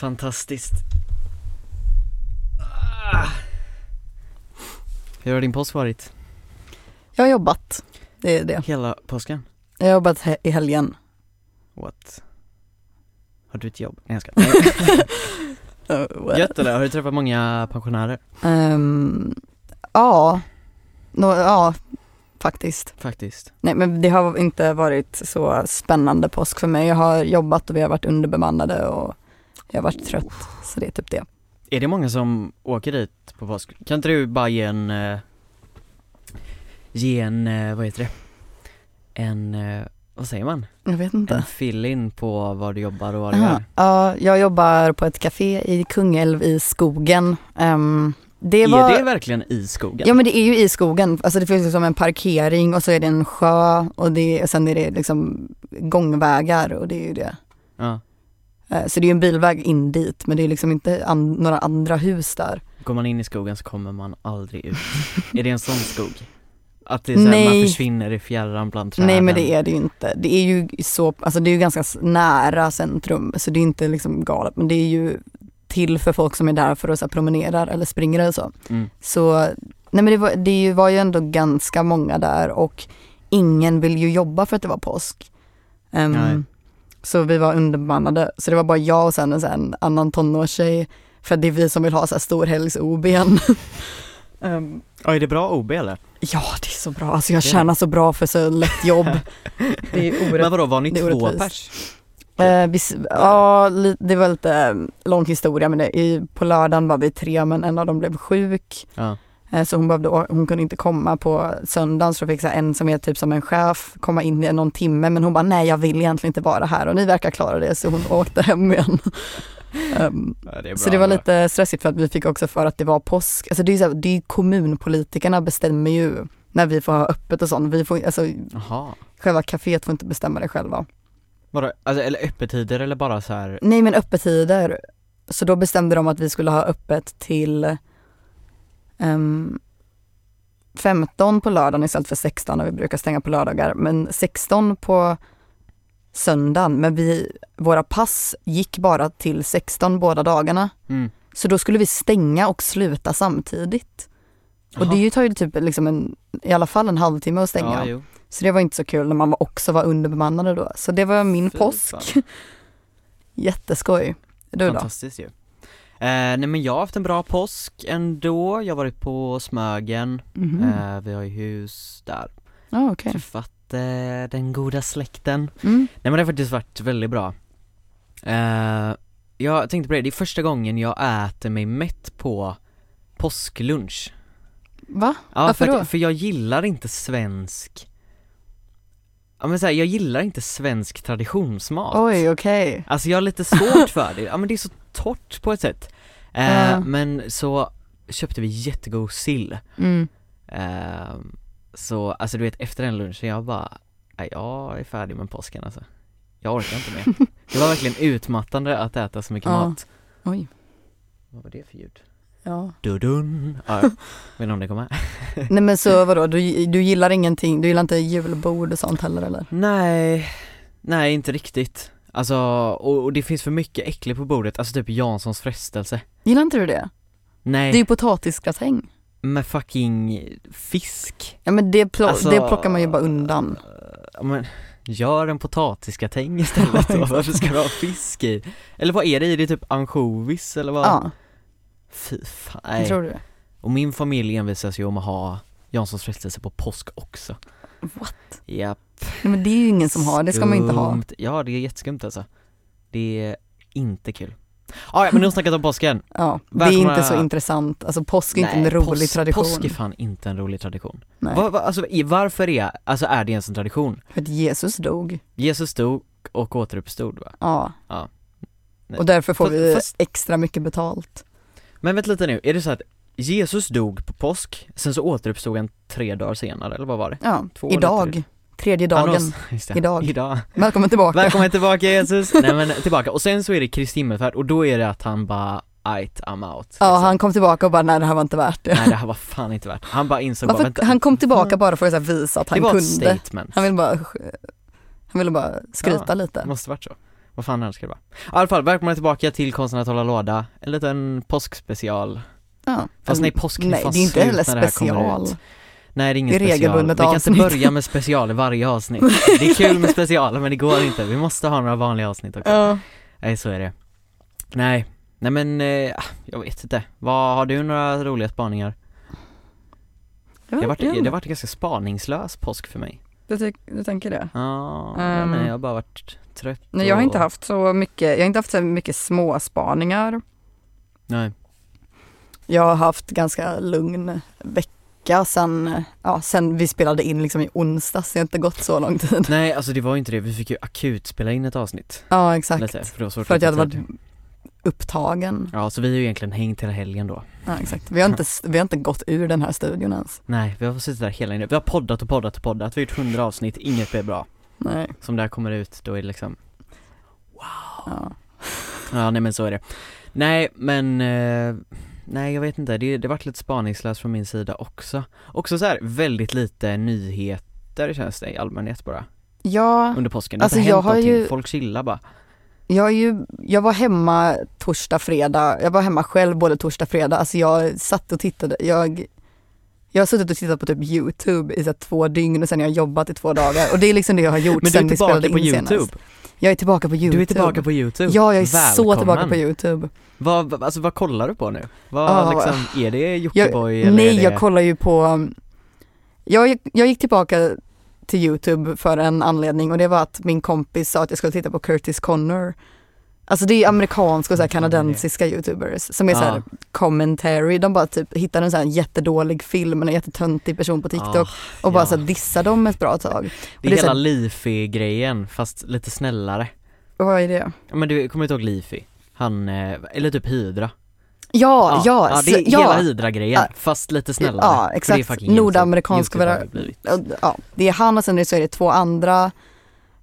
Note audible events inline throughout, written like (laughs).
Fantastiskt. Ah. Hur har din påsk varit? Jag har jobbat, det är det. Hela påsken? Jag har jobbat he- i helgen. What? Har du ett jobb? Nej jag skojar. (laughs) Well. Gött eller? Har du träffat många pensionärer? Ehm, ja, Nå, ja, faktiskt. Faktiskt. Nej men det har inte varit så spännande påsk för mig. Jag har jobbat och vi har varit underbemannade och jag har varit trött. Så det är typ det. Är det många som åker dit på påsk? Kan inte du bara ge en, eh, ge en, eh, vad heter det? En, eh, vad säger man? Jag vet En inte. fill-in på var du jobbar och vad du gör? Ja, jag jobbar på ett café i Kungälv i skogen. Ehm, det är var... det verkligen i skogen? Ja men det är ju i skogen, alltså det finns liksom en parkering och så är det en sjö och, det, och sen är det liksom gångvägar och det är ju det. Ja. Eh, Så det är ju en bilväg in dit men det är liksom inte an, några andra hus där. Går man in i skogen så kommer man aldrig ut. är det en sån skog? Att det är så här, man försvinner i fjärran bland träden? Nej men det är det ju inte. Det är ju så, alltså det är ju ganska nära centrum så det är inte liksom galet men det är ju till för folk som är där för att så här, promenera eller springer eller så. Mm. Så, nej men det var, det ju- var ju ändå ganska många där och ingen vill ju jobba för att det var påsk. Nej. Så vi var underbemannade, så det var bara jag och sen en, en annan tonårstjej, för det är vi som vill ha så här storhelgs-OB. um, (laughs) Ja, är det bra OB eller? ja det är så bra, alltså jag tjänar så bra för så lätt jobb. (laughs) Det är Men orätt. vadå, var ni två pers? Eh, vi, ja, det var lite eh, lång historia men det, i, på lördagen var vi tre men en av dem blev sjuk. Ja. Eh, Så hon, behövde, hon kunde inte komma på söndagen så då fick så en som är typ som en chef komma in i någon timme men hon bara nej jag vill egentligen inte vara här och ni verkar klara det så hon åkte hem igen. (laughs) Ehm, ja det så det var lite stressigt för att vi fick också för att det var påsk, alltså det är, så här, det är kommunpolitikerna bestämmer ju när vi får ha öppet och sånt, vi får, alltså Jaha. själva kaféet får inte bestämma det själva. Vadå, alltså, eller öppettider eller bara så här. Nej men öppettider, så då bestämde de att vi skulle ha öppet till ehm, 15 på lördagen istället för 16 när vi brukar stänga på lördagar, men 16 på söndagen, men vi, våra pass gick bara till 16 båda dagarna. Mm. Så då skulle vi stänga och sluta samtidigt. Och Jaha. det tar ju typ liksom en, i alla fall en halvtimme att stänga. Ja. Så det var inte så kul när man var- också var underbemannade då. Så det var min Fy påsk. (laughs) Jätteskoj. Du då? Fantastiskt ju. Eh, nej men jag har haft en bra påsk ändå, jag har varit på Smögen, Mhm. eh, vi har ju hus där, Ja, okej. träffat eh, den goda släkten Mm. Nej men det har faktiskt varit väldigt bra eh, Jag tänkte på det, det är första gången jag äter mig mätt på påsklunch Va? Ja Varför för, då? för jag gillar inte svensk Ja men så här, jag gillar inte svensk traditionsmat Oj, okej. Alltså jag har lite svårt för det, ja men det är så torrt på ett sätt eh, Ja. Men så köpte vi jättegod sill Mm. eh, Så alltså du vet efter den lunchen jag bara, nej jag är färdig med påsken alltså Jag orkar inte mer (laughs) Det var verkligen utmattande att äta så mycket Ja. mat Oj. Vad var det för ljud? Ja. Dudun. (laughs) Ja, jag vet om det kommer (laughs) Nej men så vadå, du, du gillar ingenting, du gillar inte julbord och sånt heller eller? Nej, nej inte riktigt Alltså, och, och det finns för mycket äckligt på bordet, alltså typ Janssons frestelse Gillar inte du det? Nej, Det är ju potatisgratäng. med fucking fisk Ja men det, plo- Alltså- det plockar man ju bara undan. Ja men, gör en potatisgratäng istället då, (laughs) varför ska du ha fisk i? Eller vad är det i? Det är typ ansjovis eller vad? Ja, Fy fan, nej. tror det. Och min familj envisas ju om att ha Janssons frestelse på påsk också What? Japp Nej men det är ju ingen som har, det ska man ju inte ha. Skumt. Ja det är jätteskumt alltså Det är inte kul ah, ja men nu har vi snackat om påsken (laughs) Ja, det är inte så intressant. Alltså påsk är inte en rolig påsk, tradition. Påsk är fan inte en rolig tradition Nej. va, va, alltså, Varför är, alltså är det ens en tradition? För att Jesus dog. Jesus dog och återuppstod va? Ja. Ja. Nej. Och därför får Fast- vi fast- extra mycket betalt. Men vänta lite nu, är det så att Jesus dog på påsk, sen så återuppstod han tre dagar senare eller vad var det? Ja, Två idag. tre. Tredje dagen. (laughs) det. Idag. Idag Välkommen tillbaka. Välkommen tillbaka (laughs) Jesus! Nej men tillbaka, och sen så är det Kristi himmelfärd och då är det att han bara Ajt, I'm out Ja, liksom. han kom tillbaka och bara, nej det här var inte värt det. Nej det här var fan inte värt Han bara insåg bara, Varför, vänta han kom tillbaka bara för att visa att Det han var ett kunde. statement Han ville bara, han ville bara skryta Ja, lite. Det måste varit så Vad fan annars ska det vara? I alla fall, välkomna tillbaka till Konsten att hålla låda, en liten påskspecial Ja. Fast nej, påsken är Nej, fan det är inte heller när det här kommer special. ut. Nej det är ingen Det är special, vi regelbundet kan avsnitt. inte börja med special i varje avsnitt (laughs) Det är kul med specialer men det går inte, vi måste ha några vanliga avsnitt också Ja. Nej så är det Nej, nej men eh, jag vet inte, vad, har du några roliga spaningar? Det har varit, det har varit en ganska spaningslös påsk för mig du, ty- du tänker det? Ja, Ehm. men jag har bara varit trött Nej jag har och- inte haft så mycket, jag har inte haft så mycket småspaningar. Nej, Jag har haft ganska lugn vecka sen, ja, sen vi spelade in liksom i onsdags, det har inte gått så lång tid. nej alltså det var inte det, vi fick ju akut spela in ett avsnitt Ja exakt, lite, för, för att jag hade varit upptagen. Ja så vi har ju egentligen hängt hela helgen då Ja exakt, vi har inte, vi har inte gått ur den här studion ens. Nej, vi har suttit där hela tiden. Vi har poddat och poddat och poddat. Vi har gjort hundra avsnitt, inget blev bra. Nej, Som det här kommer ut, då är det liksom ja. Ja, nej men så är det. Nej, men eh, Nej jag vet inte, det, det varit lite spaningslöst från min sida också. Också så här väldigt lite nyheter känns det i allmänhet bara. Ja, Under påsken. Det Alltså, har jag har ju- Folk chillar bara. jag ju, jag var hemma torsdag, fredag, jag var hemma själv både torsdag, fredag, alltså jag satt och tittade, jag jag har suttit och tittat på typ youtube i så två dygn och sen har jag jobbat i två dagar och det är liksom det jag har gjort Men du sen är vi tillbaka spelade på in youtube. senast. Jag är tillbaka på youtube. Du är tillbaka på youtube. Ja, jag är så Välkommen. tillbaka på youtube. Vad, alltså vad kollar du på nu? Vad Ja, liksom, är det Jockiboi eller Nej, det... jag kollar ju på, jag, gick- jag gick tillbaka till youtube för en anledning och det var att min kompis sa att jag skulle titta på Curtis Connor. Alltså det är amerikanska och så här kanadensiska youtubers som är så här Ja. commentary, de bara typ hittar en sån här jättedålig film med en jättetöntig person på TikTok Ah, och bara ja. så här dissar dem ett bra tag. Det är det är så hela Leafy-grejen, fast lite snällare. Vad är det? Ja men du kommer inte ihåg Leafy? Han, eh, eller typ Hydra Ja, ja, ja, så- det är ja, hela Hydra-grejen, Ja. fast lite snällare Ja, exakt. blivit. ja, det är han och sen så är det två andra,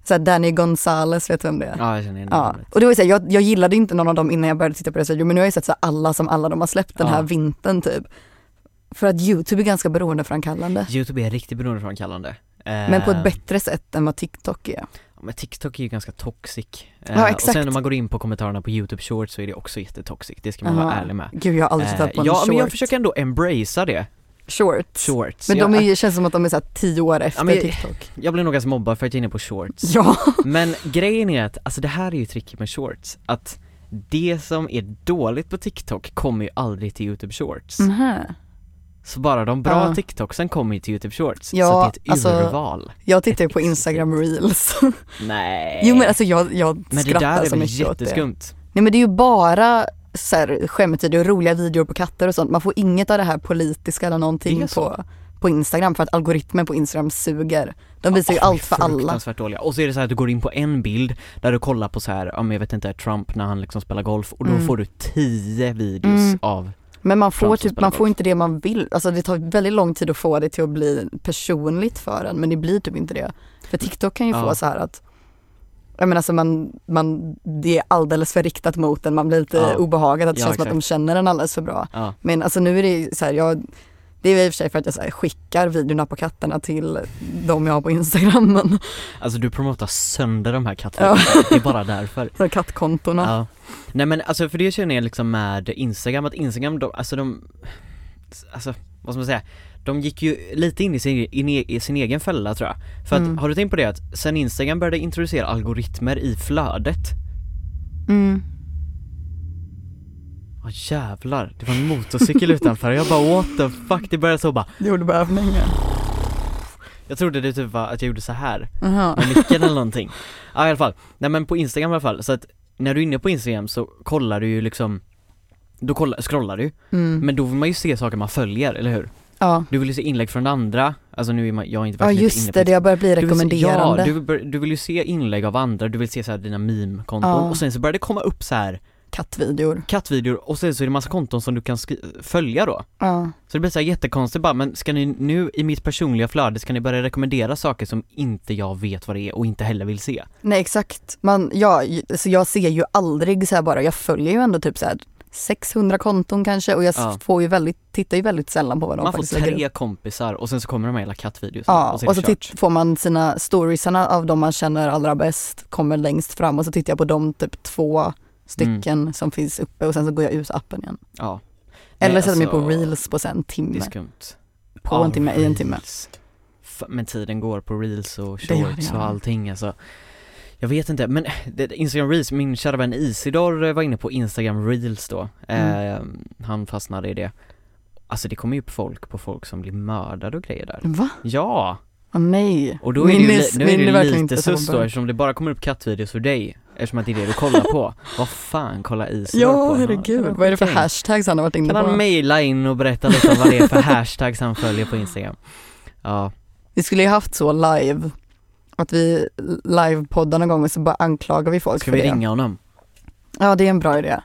så Danny Gonzales, vet du vem det är? Ja jag känner igen Ja, och det var ju så här, jag, jag gillade inte någon av dem innan jag började titta på deras video men nu har jag sett så alla som alla de har släppt den Ja. här vintern typ. För att YouTube är ganska beroendeframkallande. Youtube är riktigt beroendeframkallande eh, Men på ett bättre sätt än vad TikTok är. ja, Men TikTok är ju ganska toxic eh, Ja, Och exakt. sen när man går in på kommentarerna på Youtube shorts så är det också jättetoxic, det ska man vara Aha. ärlig med Gud jag har aldrig Eh, tittat på en Ja short. men jag försöker ändå embracea det, Shorts. shorts Men de är, ju- känns som att de är så här tio år efter men- TikTok. jag blir nog ganska mobbad för att jag är inne på shorts Ja. Men grejen är att, alltså det här är ju tricket med shorts, att det som är dåligt på TikTok kommer ju aldrig till YouTube shorts Mhm. Så bara de bra Ja. TikToksen kommer ju till YouTube shorts, Ja, så det är ett alltså- urval Jag tittar ju på Instagram reels. Nej Jo men alltså jag, jag Men det skrattar där är så väl mycket åt det. jätteskumt? Nej men det är ju bara så här, skämtvideor och roliga videor på katter och sånt. Man får inget av det här politiska eller någonting på, på Instagram för att algoritmen på Instagram suger. De visar ju är allt för alla. fruktansvärt dåliga. Och så är det så här att du går in på en bild där du kollar på så här, ja men jag vet inte, Trump när han liksom spelar golf och då Mm. får du tio videos Mm. av Men man får, typ, man får inte det man vill. Alltså det tar väldigt lång tid att få det till att bli personligt för en men det blir typ inte det. För TikTok kan ju Ja. få så här att jag menar alltså man, man, det är alldeles för riktat mot en, man blir lite Ja. obehagad att det Ja, känns som att de exakt. känner en alldeles för bra. Ja, Men alltså nu är det så här, jag, det är i och för sig för att jag så här, skickar videorna på katterna till de jag har på Instagram, men alltså du promotar sönder de här kattvideorna, det är bara därför (laughs) så kattkontona. Ja. Nej men alltså för det känner jag liksom med Instagram, att Instagram, de, alltså de, alltså vad ska man säga, de gick ju lite in i sin, in i, sin egen fälla tror jag. För att, Mm. har du tänkt på det att sen Instagram började introducera algoritmer i flödet, Mm. ja jävlar, det var en motorcykel utanför jag bara what the fuck, det började så bara, Jordbävningen. jag trodde det typ var att jag gjorde så här Jaha. med micken eller någonting. Ja i alla fall, nej men på Instagram i alla fall, så att när du är inne på Instagram så kollar du ju liksom då kollar, scrollar du, Mm. men då vill man ju se saker man följer, eller hur? Ja. Du vill ju se inlägg från andra, alltså nu är man, jag är inte ja just det, det har börjat bli Du vill se- rekommenderande. Ja, du, du vill ju se inlägg av andra, du vill se så här dina meme-konton Ja. och sen så börjar det komma upp så här Kattvideor. kattvideor och sen så är det massa konton som du kan följa då Ja. Så det blir så här jättekonstigt bara, men ska ni nu i mitt personliga flöde, ska ni börja rekommendera saker som inte jag vet vad det är och inte heller vill se? Nej exakt. Man, ja, så jag ser ju aldrig så bara, jag följer ju ändå typ så här 600 konton kanske och jag Ja. får ju väldigt, tittar ju väldigt sällan på vad de Man får faktiskt lägger upp. tre kompisar och sen så kommer de här hela kattvideos Ja, och så och det så får man sina storiesarna av de man känner allra bäst kommer längst fram och så tittar jag på de typ två stycken Mm. som finns uppe och sen så går jag ut appen igen. Ja. Eller sätter mig på alltså, reels på sen en Det timme. är skumt. På Ja, en timme, i en timme. reels. Men tiden går på reels och Det det, shorts och allting alltså. Jag vet inte, men det, Instagram reels, min kära vän Isidor eh, var inne på Instagram reels då. Mm. Eh, han fastnade i det. Alltså det kommer ju upp folk på folk som blir mördade och grejer där. Va? Ja! Åh nej. Och då är det ju, nu är det verkligen lite inte sus då eftersom det bara kommer upp kattvideos för dig Eftersom att det är det du kollar på (laughs) Vad fan kollar Isidor Ja, på? herregud. kan Vad är det för hashtags han har varit inne Kan han på? mejla in och berätta lite om vad det är för hashtags han följer på Instagram? Ja, Vi skulle ju haft så live, att vi livepoddar någon gång och så bara anklagar vi folk ska för vi det. ringa honom? Ja, det är en bra idé.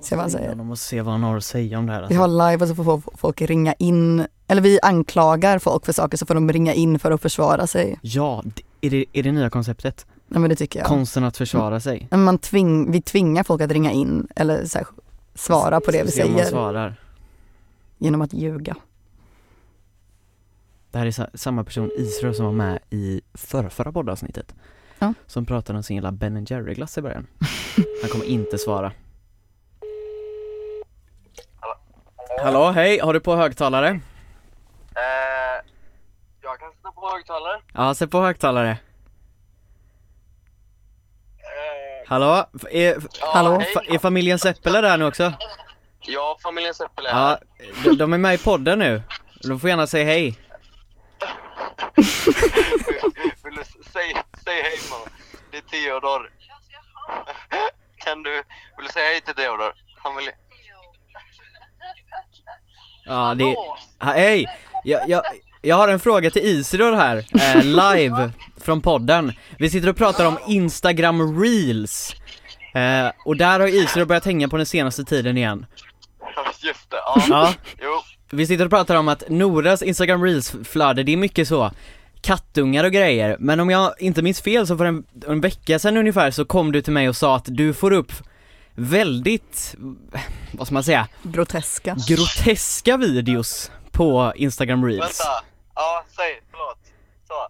Se vad han säger. honom och se vad han har att säga om det här Vi alltså. har live och så får folk ringa in, eller vi anklagar folk för saker så får de ringa in för att försvara sig. Ja, är det, är det nya konceptet? Ja men det tycker jag. Konsten att försvara sig? Men man tving, vi tvingar folk att ringa in eller så här, svara på det vi Se om man säger svarar genom att ljuga. Det här är sa- samma person, Isidor, som var med i förra, förra poddavsnittet Ja. Som pratade om sin lilla Ben Jerry-glass i början (laughs) Han kommer inte svara Hallå, hej, har du på högtalare? Eh, jag kan sätta på högtalare. Ja, sätt på högtalare Eh, Hallå, är, ja, Hallå? hej. är familjen Seppele där nu också? Ja, familjen Seppele är Ja, här. de, de är med i podden nu De får gärna säga hej (laughs) Vill du s- säg, hej mamma? Det är Theodor. Kan du, vill du säga hej till Theodor? Han vill... Ja, det Hej! Jag, jag, jag har en fråga till Isidor här, eh, live från podden Vi sitter och pratar om Instagram reels eh, Och där har Isidor börjat hänga på den senaste tiden igen (laughs) Just det, ja. Ja, Jo, vi sitter och pratar om att Noras Instagram reels-flöde, det är mycket så kattungar och grejer, men om jag inte minns fel så för en, en vecka sedan ungefär så kom du till mig och sa att du får upp väldigt, vad ska man säga, Groteska. groteska videos på Instagram reels vänta. Ja, säg, förlåt. Så.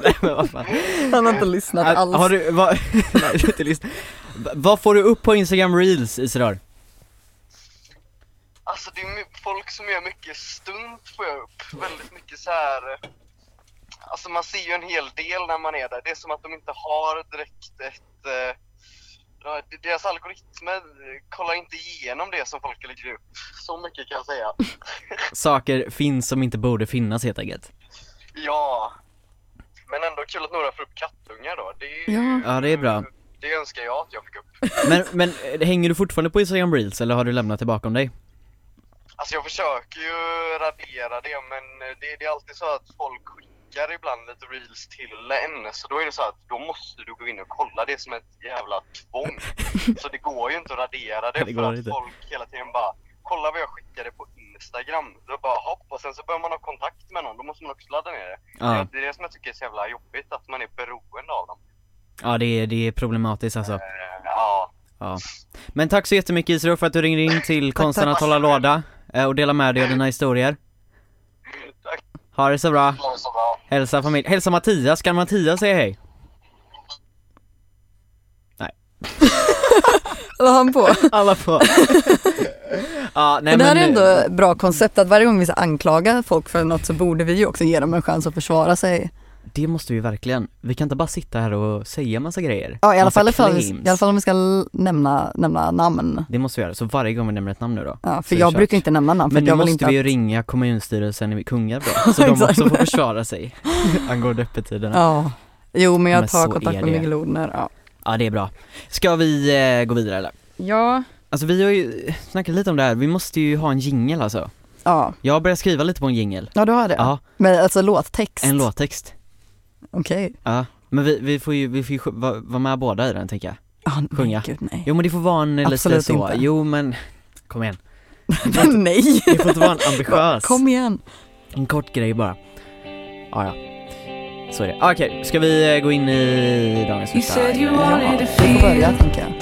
(laughs) Nej men vad fan Han har inte lyssnat Har- alls. Har du, vad, (laughs) nej du har inte lyssnat. Va- Vad får du upp på Instagram reels Isidor? Alltså det är folk som gör mycket stunt får jag upp. Väldigt mycket så här. eh, Alltså man ser ju en hel del när man är där. Det är som att de inte har direkt ett... eh, Deras algoritmer kollar inte igenom det som folk lägger upp. Så mycket kan jag säga. (laughs) Saker finns som inte borde finnas helt enkelt Ja. Men ändå kul att några får upp kattungar då. Det är, Ja. Ja det är bra Det önskar jag att jag fick upp. Men, men eh, hänger du fortfarande på Instagram reels eller har du lämnat det bakom dig? Alltså jag försöker ju radera det men det, det är alltid så att folk skickar ibland lite reels till en så då är det så att då måste du gå in och kolla det som ett jävla tvång. (laughs) Så det går ju inte att radera det, Det för att inte. folk hela tiden bara kolla vad jag skickade på Instagram. Då bara hopp och sen så börjar man ha kontakt med någon, då måste man också ladda ner det. Ja, Det är det som jag tycker är så jävla jobbigt, att man är beroende av dem. ja det är, det är problematiskt alltså Eh, ja, Ja Men tack så jättemycket Isidor för att du ringde in till (laughs) konsten att hålla låda eh, och dela med dig av dina historier tack Ha det så bra, så bra. hälsa familj, hälsa Mattias, kan Mattias säga hej? (laughs) Vad har han på? (laughs) Alla på (laughs) Ja nej Men det här är eh, ändå ett bra koncept att varje gång vi ska anklaga folk för något så borde vi ju också ge dem en chans att försvara sig. Det måste vi verkligen. Vi kan inte bara sitta här och säga massa grejer. Ja i alla, fall, i alla fall om vi ska nämna, nämna namn. Det måste vi göra, så varje gång vi nämner ett namn nu då. Ja, för jag brukar inte nämna namn Men nu måste vi ju att, ringa kommunstyrelsen i Kungälv då, (laughs) så de också får försvara sig (laughs) angående öppettiderna. Ja. Ja, jo men jag Men tar kontakt med det. Miguel Odhner. Ja. det är bra. Ska vi eh, gå vidare eller? ja. Alltså vi har ju snackat lite om det här, vi måste ju ha en jingel alltså. Ja, Jag har börjat skriva lite på en jingel. ja du har det? Ja, Men alltså låttext? en låttext. Okej. Okay. Ja, men vi, vi får ju, vi får ju vara va med båda i den tänker jag. Ah, Sjunga. Gud, nej. Jo men det får vara en Absolut lite så, inte. jo men, kom igen. Men (laughs) nej! Det får inte vara en ambitiös. Kom igen. En kort grej bara. Ah, ja, så är det. Okej, okay, ska vi eh, gå in i dagens första? Ja, vi får börja tänker jag.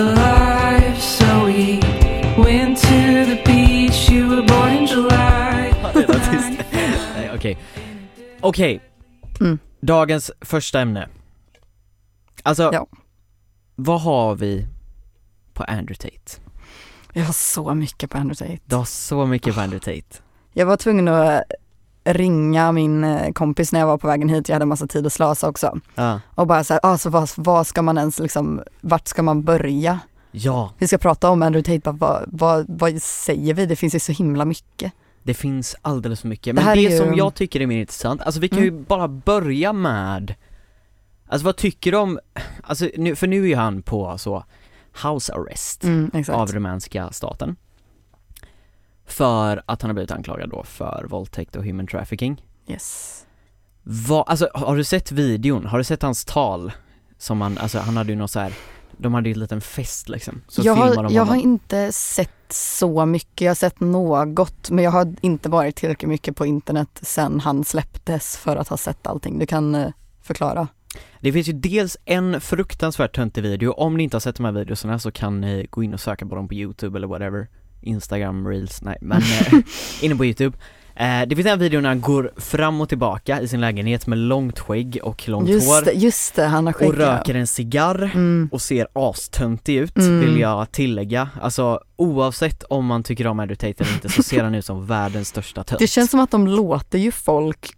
Alive, so we went to the beach. (laughs) Okej. Okej. Okay. Mm dagens första ämne. Alltså, Ja. vad har vi på Andrew Tate? Jag har så mycket på Andrew Tate. Du har så mycket på Andrew Tate. Jag var tvungen att ringa min eh, kompis när jag var på vägen hit, jag hade massa tid att slösa också. Ja. Och bara såhär, alltså vad, vad ska man ens liksom, vart ska man börja? Ja, Vi ska prata om Andrew Tate, bara, vad, vad, vad säger vi? Det finns ju så himla mycket. Det finns alldeles för mycket. Det Men det, är ju- som jag tycker är mer intressant, alltså vi kan ju Mm. bara börja med Alltså vad tycker du om, alltså nu, för nu är ju han på så house arrest Mm, av rumänska staten För att han har blivit anklagad då för våldtäkt och human trafficking Yes. Vad, alltså har du sett videon? Har du sett hans tal? Som han, alltså han hade ju något så här. De hade ju en liten fest liksom, så jag har, jag har inte sett så mycket, jag har sett något men jag har inte varit tillräckligt mycket på internet sen han släpptes för att ha sett allting. Du kan eh, förklara. Det finns ju dels en fruktansvärt töntig video, om ni inte har sett de här videorna så kan ni gå in och söka på dem på youtube eller whatever. Instagram, reels, nej men (laughs) eh, inne på youtube Det finns en video när han går fram och tillbaka i sin lägenhet med långt skägg och långt Just hår det, just det, han har skägg och röker en cigarr Mm. och ser astöntig ut Mm. vill jag tillägga Alltså oavsett om man tycker om Andrew Tate eller inte så ser han ut som världens största tönt Det känns som att de låter ju folk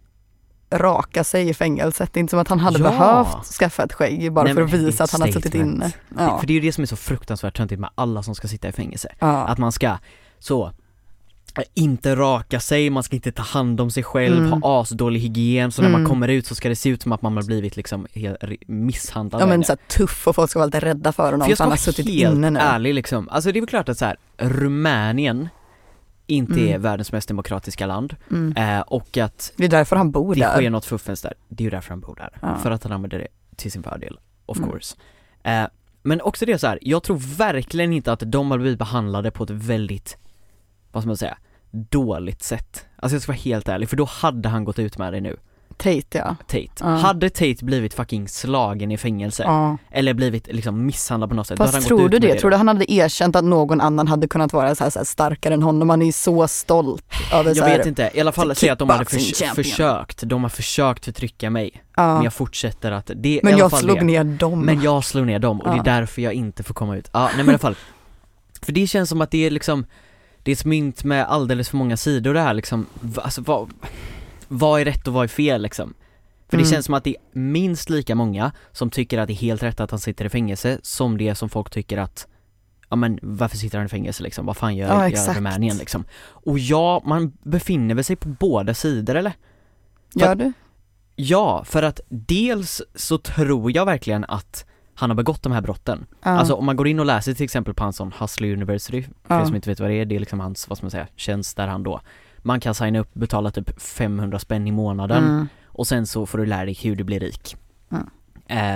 raka sig i fängelset. Det är inte som att han hade Ja. behövt skaffa ett skägg bara Nej, för att visa att han har suttit inne. Det- Ja. För det är ju det som är så fruktansvärt töntigt med alla som ska sitta i fängelse Ja. Att man ska så eh, inte raka sig, man ska inte ta hand om sig själv, Mm. ha asdålig hygien, så när man Mm. kommer ut så ska det se ut som att man har blivit liksom misshandlad ja men det. så här tuff och folk ska vara lite rädda för honom För för han har suttit helt inne nu. ärlig liksom, alltså det är väl klart att så här, Rumänien inte Mm. är världens mest demokratiska land Mm. eh, och att Det är därför han bor det där. sker något fuffens där, det är ju därför han bor där. Ja. För att han använder det till sin fördel, of Mm. course. Eh, men också det så här, jag tror verkligen inte att de har blivit behandlade på ett väldigt, vad ska man säga, dåligt sätt. Alltså jag ska vara helt ärlig, för då hade han gått ut med det nu, Tate ja. Tate. Ja. Hade Tate blivit fucking slagen i fängelse, ja. eller blivit liksom misshandlad på något sätt, då hade han Fast gått tror ut du med det? Tror du han hade erkänt att någon annan hade kunnat vara så här, så här starkare än honom? Han är ju så stolt över så Jag här, vet inte, i alla fall säga att de hade förs- försökt, de har försökt förtrycka mig, Ja. men jag fortsätter att, det är i Men alla jag fall slog det. ner dem. Men jag slog ner dem och det är därför jag inte får komma ut. Ja, nej men i alla fall. För det känns som att det är liksom, det är ett mynt med alldeles för många sidor det här liksom, alltså vad, vad är rätt och vad är fel liksom? För det Mm. känns som att det är minst lika många som tycker att det är helt rätt att han sitter i fängelse som det är som folk tycker att Ja men varför sitter han i fängelse liksom? Vad fan gör, Ja, gör exakt. Rumänien liksom? Och ja, man befinner väl sig på båda sidor eller? Gör du? Ja, för att dels så tror jag verkligen att han har begått de här brotten. Ja. Alltså om man går in och läser till exempel på hans sån Hustler University, för Ja. er som inte vet vad det är, det är liksom hans, vad ska man säga, tjänst där han då Man kan signa upp, betala typ 500 spänn i månaden Mm. och sen så får du lära dig hur du blir rik Mm.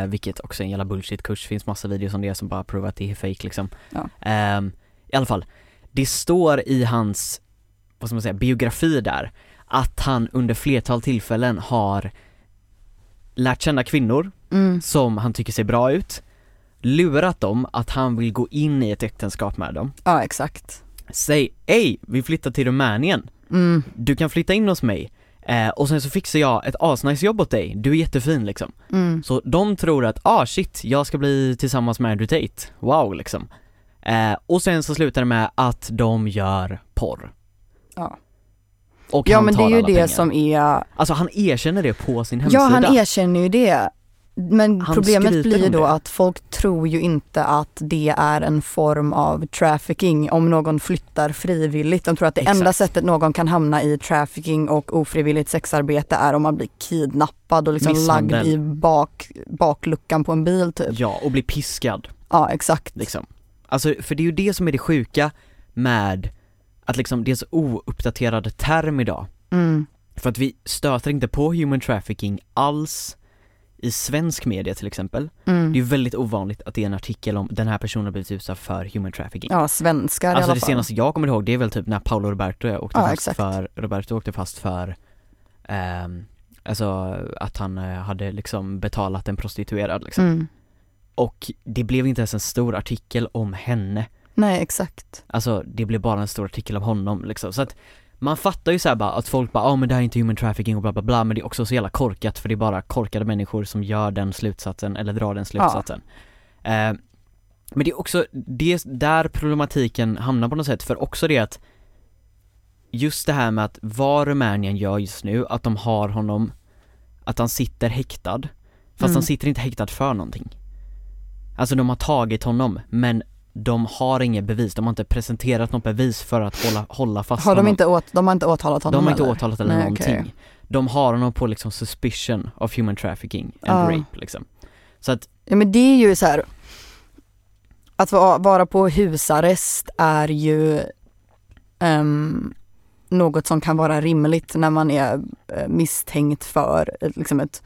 eh, Vilket också är en jävla bullshit-kurs, finns massa videos om det som bara provar att det är fake liksom Ja. Ehm, I alla fall, det står i hans, vad ska man säga, biografi där att han under flertal tillfällen har lärt känna kvinnor Mm. som han tycker ser bra ut, lurat dem att han vill gå in i ett äktenskap med dem. Ja exakt. Säg, ej, vi flyttar till Rumänien, Mm. du kan flytta in hos mig eh, och sen så fixar jag ett asnice jobb åt dig, du är jättefin liksom. Mm. Så de tror att, ah shit, jag ska bli tillsammans med Andrew Tate, wow liksom. Eh, och sen så slutar det med att de gör porr. Ja. Och Ja han men det tar är ju det pengar. som är, Alltså han erkänner det på sin ja hemsida. han erkänner ju det. Men Han problemet blir ju då att folk tror ju inte att det är en form av trafficking om någon flyttar frivilligt. De tror att det enda Exakt. sättet någon kan hamna i trafficking och ofrivilligt sexarbete är om man blir kidnappad och liksom lagd i bak, bakluckan på en bil typ. Ja, och bli piskad Ja exakt. liksom. Alltså, för det är ju det som är det sjuka med att liksom, det är så ouppdaterad term idag. Mm. För att vi stöter inte på human trafficking alls i svensk media till exempel. Mm. Det är ju väldigt ovanligt att det är en artikel om den här personen har blivit utsatt för human trafficking. Ja svenskar i alltså det senaste jag kommer ihåg det är väl typ när Paolo Roberto åkte Ja, fast exakt. för, Roberto åkte fast för ehm, Alltså att han eh, hade liksom betalat en prostituerad liksom. Mm. Och det blev inte ens en stor artikel om henne Nej exakt. Alltså det blev bara en stor artikel om honom liksom, så att man fattar ju såhär bara att folk bara, ja ah, men det här är inte human trafficking och bla bla bla men det är också så jävla korkat för det är bara korkade människor som gör den slutsatsen eller drar den slutsatsen. Eh, men det är också, det är där problematiken hamnar på något sätt för också det att just det här med att vad Rumänien gör just nu, att de har honom, att han sitter häktad, fast Mm. han sitter inte häktad för någonting. Alltså de har tagit honom, men de har inget bevis, de har inte presenterat något bevis för att hålla, hålla fast Har de honom. inte, åt, de har inte åtalat honom De har inte eller? åtalat eller Nej, någonting. okej. De har honom på liksom suspicion of human trafficking and Ja. rape liksom. Så att, Ja men det är ju så här. Att va- vara på husarrest är ju ehm, något som kan vara rimligt när man är eh, misstänkt för ett, liksom ett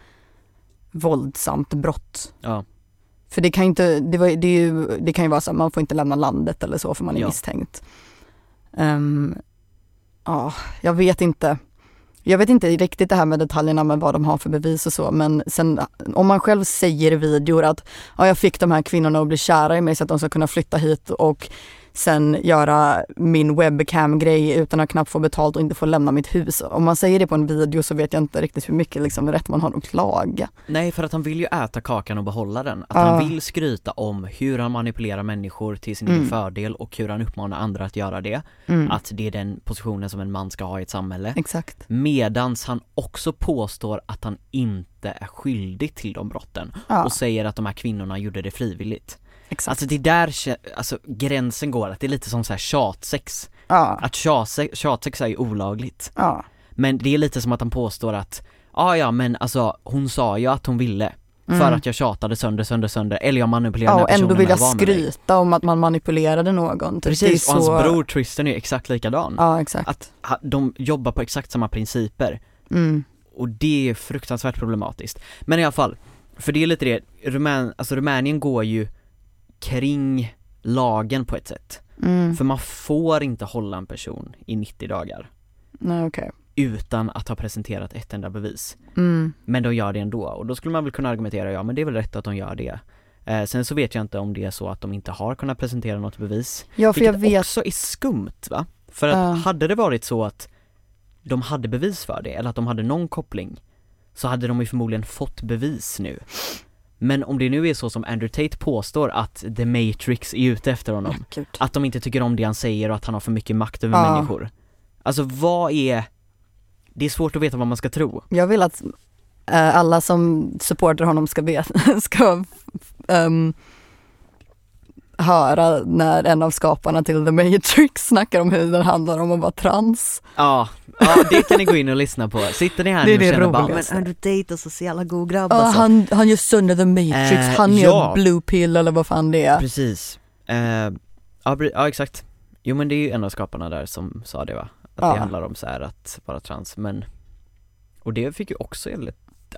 våldsamt brott. ja, För det kan inte, det, var, det, ju, det kan ju vara så att man får inte lämna landet eller så för man är Ja. misstänkt. Ehm, Ja, jag vet inte. Jag vet inte riktigt det här med detaljerna med vad de har för bevis och så men sen om man själv säger i videor att ja, jag fick de här kvinnorna att bli kära i mig så att de ska kunna flytta hit och sen göra min webcam-grej utan att knappt få betalt och inte få lämna mitt hus. Om man säger det på en video så vet jag inte riktigt hur mycket liksom, rätt man har att klaga. nej för att han vill ju äta kakan och behålla den. Att Ja. han vill skryta om hur han manipulerar människor till sin egen Mm. fördel och hur han uppmanar andra att göra det. Mm. Att det är den positionen som en man ska ha i ett samhälle. Exakt. Medans han också påstår att han inte är skyldig till de brotten Ja, och säger att de här kvinnorna gjorde det frivilligt. Exakt. Alltså det är där alltså, gränsen går, att det är lite som så här tjatsex. ja, Att tjatsex, tjatsex är ju olagligt. ja. Men det är lite som att han påstår att, ja ja men alltså hon sa ju att hon ville. För Mm. att jag tjatade sönder, sönder, sönder, eller jag manipulerade Ja, den och ändå vill jag skryta om att man manipulerade någon. Typ. Precis, och så- hans bror Tristan är exakt likadan. Ja, exakt. Att de jobbar på exakt samma principer. Mm. Och det är fruktansvärt problematiskt. Men i alla fall, för det är lite det, Rumän, alltså Rumänien går ju kring lagen på ett sätt. Mm. För man får inte hålla en person i 90 dagar Nej, okej. utan att ha presenterat ett enda bevis. Mm. Men de gör det ändå och då skulle man väl kunna argumentera, ja men det är väl rätt att de gör det. Eh, sen så vet jag inte om det är så att de inte har kunnat presentera något bevis. Ja, för jag Vilket vet. också är skumt va? För att Ja. hade det varit så att de hade bevis för det, eller att de hade någon koppling, så hade de ju förmodligen fått bevis nu. Men om det nu är så som Andrew Tate påstår att The Matrix är ute efter honom, Gud. att de inte tycker om det han säger och att han har för mycket makt över Ja. människor. Alltså vad är, det är svårt att veta vad man ska tro. Jag vill att eh, alla som supportar honom ska, veta, (laughs) ska ehm, höra när en av skaparna till The Matrix snackar om hur den handlar om att vara trans. Ja, ja det kan ni gå in och lyssna på. Sitter ni här nu och känner bara, men roligaste. Andrew Tate alltså så jävla god grabb Ja, alltså. han, han gör sönder The Matrix, Eh, han ja. gör blue pill eller vad fan det är. Precis. Eh, ja, ja exakt. Jo men det är ju en av skaparna där som sa det va? Att Ja. det handlar om så här att vara trans, men Och det fick ju också ja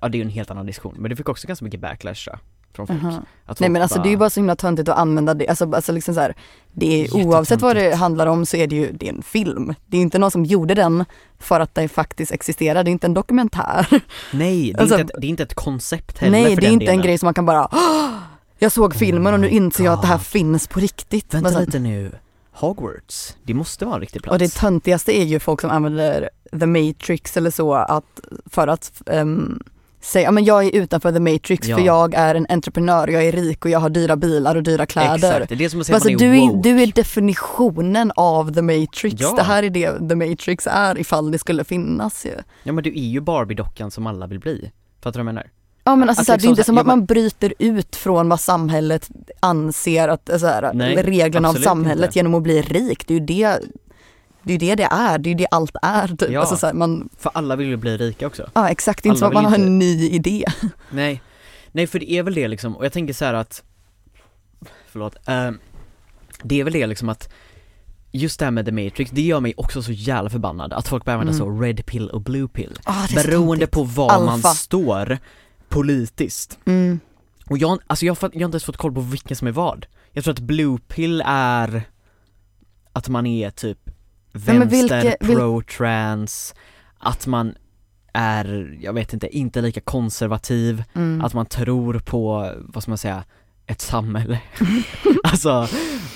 det är ju en helt annan diskussion, men det fick också ganska mycket backlash tror jag, från folk. Att Nej men alltså det är ju bara så himla töntigt att använda det, alltså, alltså liksom så här, det är, oavsett vad det handlar om så är det ju, det är en film. Det är inte någon som gjorde den för att den faktiskt existerar, det är inte en dokumentär. Nej, det är, Alltså- inte ett, det är inte ett koncept heller Nej för det är inte en delen. grej som man kan bara "Åh, jag såg filmen och nu inser jag att det här finns på riktigt. Vänta Men sen- lite nu, Hogwarts, det måste vara en riktig plats. Och det töntigaste är ju folk som använder The Matrix eller så att, för att um, säga, ja men jag är utanför The Matrix Ja. för jag är en entreprenör, jag är rik och jag har dyra bilar och dyra kläder. Exakt, det är det som att säga Alltså, man är du, är, du är definitionen av The Matrix. Ja. Det här är det The Matrix är ifall det skulle finnas ju. Ja men du är ju Barbie-dockan som alla vill bli. Fattar du vad jag menar? Ja men alltså, Att så här, det är liksom inte så som att man bryter ut från vad samhället anser att, så här, Nej, reglerna av samhället inte. genom att bli rik. Det är ju det det är ju det det är, det är ju det allt är. Typ. Ja. Alltså, så här, man, För alla vill ju bli rika också. ja exakt, det är inte som att man har en ny idé. (laughs) Nej, nej för det är väl det liksom, och jag tänker så här att Förlåt, eh, det är väl det liksom att Just det här med The Matrix, det gör mig också så jävla förbannad att folk börjar använda Mm. så red pill och blue pill så Beroende på var man Alfa. står politiskt Mm. Och jag, alltså jag, jag har inte ens fått koll på vilken som är vad Jag tror att blue pill är Att man är typ vänster, vilke- vil- pro-trans Att man är, jag vet inte, inte lika konservativ Mm. att man tror på, vad ska man säga, ett samhälle. (laughs) alltså,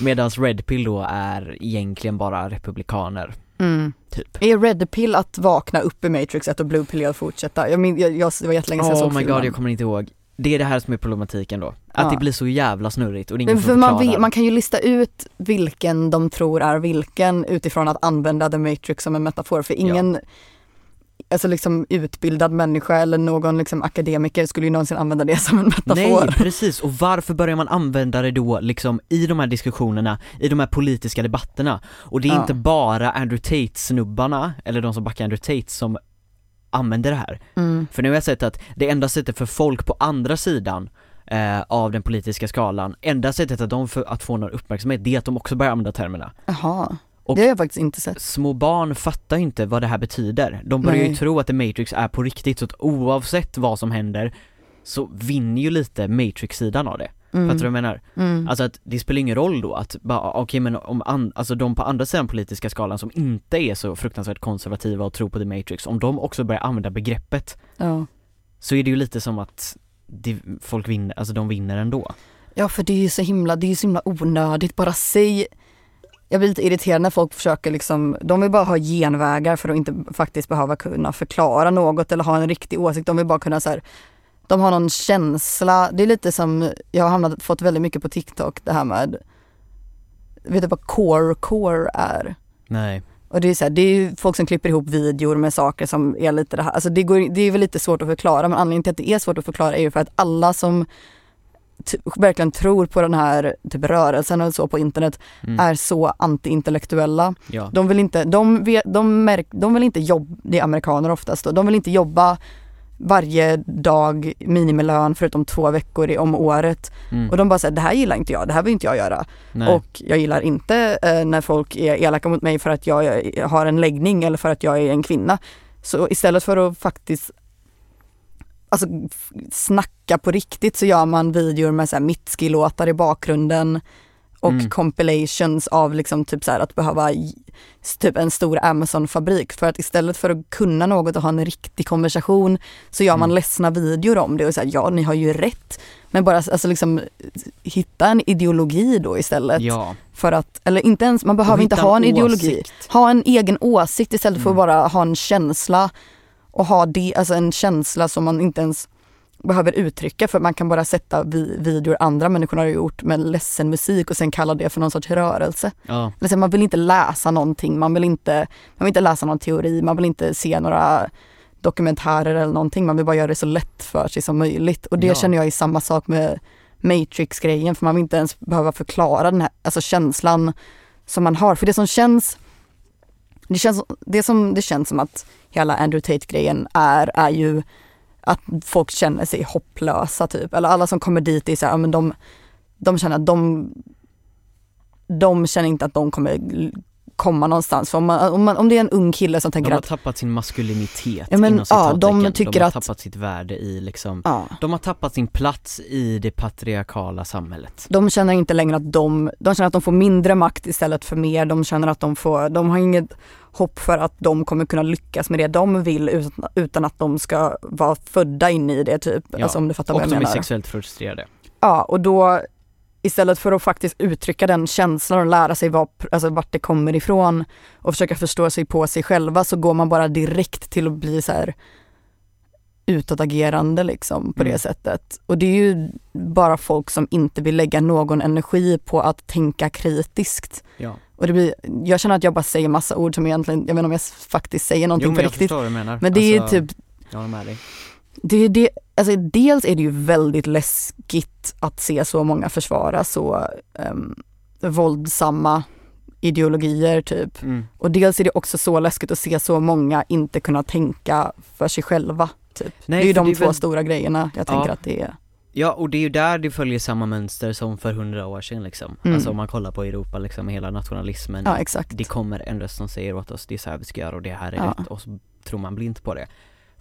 medans Red Pill då är egentligen bara republikaner. Mm. typ. Är Red Pill att vakna upp i Matrix 1 och Blue Pill att fortsätta? Jag, min, jag, jag, det var jättelänge sedan jag Oh såg my filmen. god, jag kommer inte ihåg. Det är det här som är problematiken då. Att Ja. det blir så jävla snurrigt och det är ingen Men som för man, vet, man kan ju lista ut vilken de tror är vilken utifrån att använda The Matrix som en metafor. För ingen alltså liksom utbildad människa eller någon liksom akademiker skulle ju någonsin använda det som en metafor. Nej precis, och varför börjar man använda det då liksom i de här diskussionerna, i de här politiska debatterna? Och det är Ja. inte bara Andrew Tate-snubbarna, eller de som backar Andrew Tate som använder det här. Mm. För nu har jag sett att det enda sättet för folk på andra sidan eh, av den politiska skalan, enda sättet att de för att få någon uppmärksamhet, det är att de också börjar använda termerna. Jaha, Och- det har jag faktiskt inte sett. Små barn fattar ju inte vad det här betyder. De börjar ju Nej. tro att The Matrix är på riktigt, så att oavsett vad som händer så vinner ju lite Matrix-sidan av det. Mm. Fattar du vad jag menar? Mm. Alltså att det spelar ingen roll då att bara, okej men om an, alltså de på andra sidan politiska skalan som inte är så fruktansvärt konservativa och tror på The Matrix, om de också börjar använda begreppet ja. så är det ju lite som att det, folk vinner, alltså de vinner ändå. ja, för det är ju så himla, det är ju så himla onödigt. Bara säg jag blir lite irriterad när folk försöker liksom, de vill bara ha genvägar för att inte faktiskt behöva kunna förklara något eller ha en riktig åsikt. De vill bara kunna så här, de har någon känsla. Det är lite som, jag har hamnat, fått väldigt mycket på TikTok det här med, vet du vad core core är? Nej. Och det är så här, det är ju folk som klipper ihop videor med saker som är lite det här, alltså det, går, det är väl lite svårt att förklara men anledningen till att det är svårt att förklara är ju för att alla som verkligen tror på den här typ rörelsen och så på internet Mm. är så antiintellektuella. Ja. De vill inte, de, vet, de, märk, de vill inte jobba, det är amerikaner oftast då, de vill inte jobba varje dag minimilön förutom två veckor i, om året. Mm. Och de bara säger det här gillar inte jag, det här vill inte jag göra. Nej. Och jag gillar inte eh, när folk är elaka mot mig för att jag eh, har en läggning eller för att jag är en kvinna. Så istället för att faktiskt alltså, snacka på riktigt så gör man videor med Mitski-låtar i bakgrunden och Mm. compilations av liksom typ så att behöva typ en stor Amazon-fabrik för att istället för att kunna något och ha en riktig konversation så gör man Mm. ledsna videor om det och säger ja ni har ju rätt men bara alltså liksom hitta en ideologi då istället Ja. för att, eller inte ens, man behöver inte ha en en ideologi. Ha en egen åsikt istället för att Mm. bara ha en känsla och ha det, alltså en känsla som man inte ens behöver uttrycka för man kan bara sätta vi, videor andra människor har gjort med ledsen musik och sen kalla det för någon sorts rörelse. Ja. Eller så man vill inte läsa någonting, man vill inte, man vill inte läsa någon teori, man vill inte se några dokumentärer eller någonting, man vill bara göra det så lätt för sig som möjligt. Och det Ja. känner jag är samma sak med Matrix-grejen, för man vill inte ens behöva förklara den här alltså känslan som man har. För det som känns, det, känns, det som det känns som att hela Andrew Tate-grejen är, är ju att folk känner sig hopplösa typ. Eller alla som kommer dit är så här, men de, de känner att de, de känner inte att de kommer komma någonstans. För om, man, om, man, om det är en ung kille som De tänker har att, tappat sin maskulinitet Ja, men, inom ja, de tycker de har att- tappat sitt värde i liksom, ja, de har tappat sin plats i det patriarkala samhället. de känner inte längre att de, de känner att de får mindre makt istället för mer. De känner att de får, de har inget hopp för att de kommer kunna lyckas med det de vill utan, utan att de ska vara födda in i det typ. Ja. Alltså om du fattar Och vad de jag är menar. sexuellt frustrerade. Ja, och då istället för att faktiskt uttrycka den känslan och lära sig vad, alltså vart det kommer ifrån och försöka förstå sig på sig själva så går man bara direkt till att bli så här utåtagerande liksom på Mm. det sättet. Och det är ju bara folk som inte vill lägga någon energi på att tänka kritiskt. Ja. Och det blir, jag känner att jag bara säger massa ord som egentligen, jag vet inte om jag faktiskt säger någonting Jo men på jag riktigt. förstår vad du menar. Men det är Alltså, typ Jag håller med dig. det är det, alltså dels är det ju väldigt läskigt att se så många försvara så um, våldsamma ideologier typ. Mm. Och dels är det också så läskigt att se så många inte kunna tänka för sig själva. Typ. Nej, det är ju de är två väl- stora grejerna jag tänker Ja. att det är. Ja och det är ju där det följer samma mönster som för hundra år sedan liksom. Mm. Alltså om man kollar på Europa liksom, hela nationalismen. Ja exakt. Det kommer en röst som säger åt oss, det är så här vi ska göra och det här är Ja. rätt och så tror man blint på det.